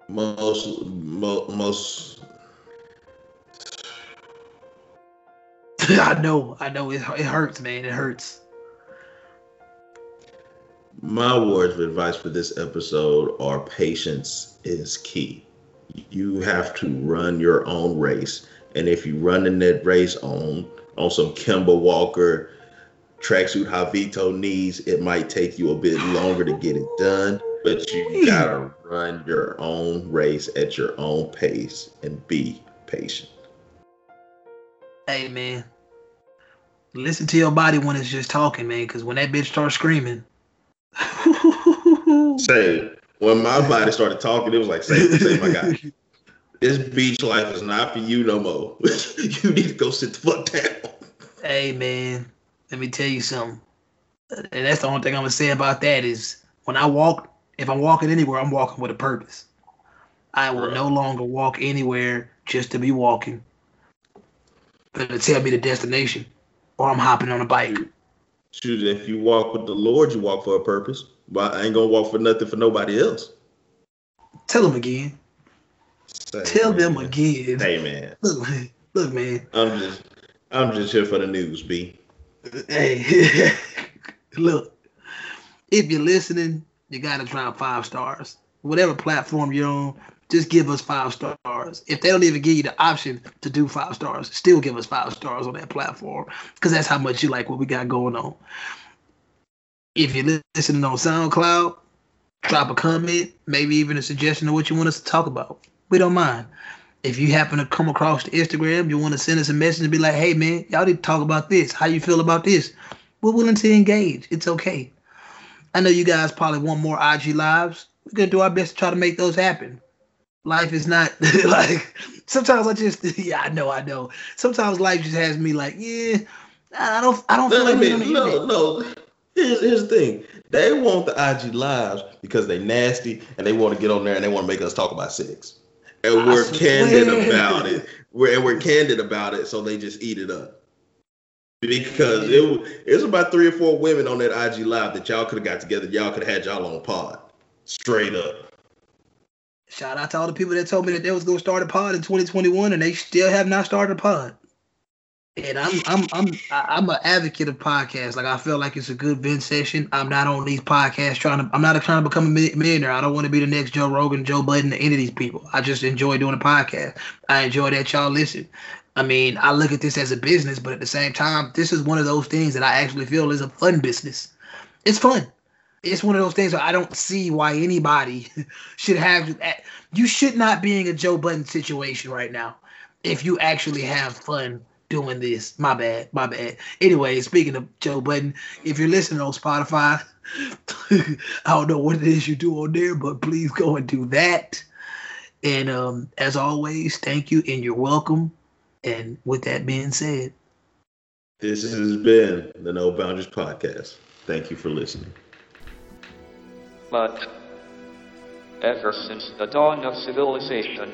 most mo, most I know. I know. It, it hurts, man. It hurts. my words of advice for this episode are patience is key. You have to run your own race, and if you run in that race on on some Kemba Walker tracksuit Javito knees, it might take you a bit longer to get it done. But you gotta run your own race at your own pace and be patient. Hey, man. Listen to your body when it's just talking, man. Because when that bitch starts screaming, Say when my body started talking, it was like, say, say my guy, this beach life is not for you no more. you need to go sit the fuck down. Hey man, let me tell you something. And that's the only thing I'm gonna say about that is when I walk, if I'm walking anywhere, I'm walking with a purpose. I will Bruh. no longer walk anywhere just to be walking. But to tell me the destination. Or I'm hopping on a bike. Shoot, if you walk with the Lord, you walk for a purpose. But I ain't gonna walk for nothing for nobody else. Tell him again. Say, Tell them again. Hey man, Look, man. Look, man. I'm just I'm just here for the news, B. Hey, look, if you're listening, you got to drop five stars. Whatever platform you're on, just give us five stars. If they don't even give you the option to do five stars, still give us five stars on that platform because that's how much you like what we got going on. If you're listening on SoundCloud, drop a comment, maybe even a suggestion of what you want us to talk about. We don't mind. If you happen to come across the Instagram, you want to send us a message and be like, hey man, y'all need to talk about this. How you feel about this? We're willing to engage. It's okay. I know you guys probably want more IG lives. We're gonna do our best to try to make those happen. Life is not like sometimes I just yeah, I know, I know. Sometimes life just has me like, yeah, I don't I don't feel No, I like on mean, no, no. Here's, here's the thing. They want the IG lives because they nasty and they want to get on there and they want to make us talk about sex. And we're candid about it. We're, and we're candid about it, so they just eat it up. Because it, it was about three or four women on that IG live that y'all could have got together. Y'all could have had y'all on pod. Straight up. Shout out to all the people that told me that they was gonna start a pod in 2021 and they still have not started a pod. And I'm I'm I'm I'm an advocate of podcasts. Like I feel like it's a good vent session. I'm not on these podcasts trying to. I'm not trying to become a millionaire. I don't want to be the next Joe Rogan, Joe Budden, any of these people. I just enjoy doing a podcast. I enjoy that y'all listen. I mean, I look at this as a business, but at the same time, this is one of those things that I actually feel is a fun business. It's fun. It's one of those things where I don't see why anybody should have. You should not be in a Joe Budden situation right now if you actually have fun doing this. My bad, my bad. Anyway, speaking of Joe Budden, if you're listening on Spotify, I don't know what it is you do on there, but please go and do that. And um, as always, thank you and you're welcome. And with that being said, This has been the No Boundaries Podcast. Thank you for listening. But ever since the dawn of civilization,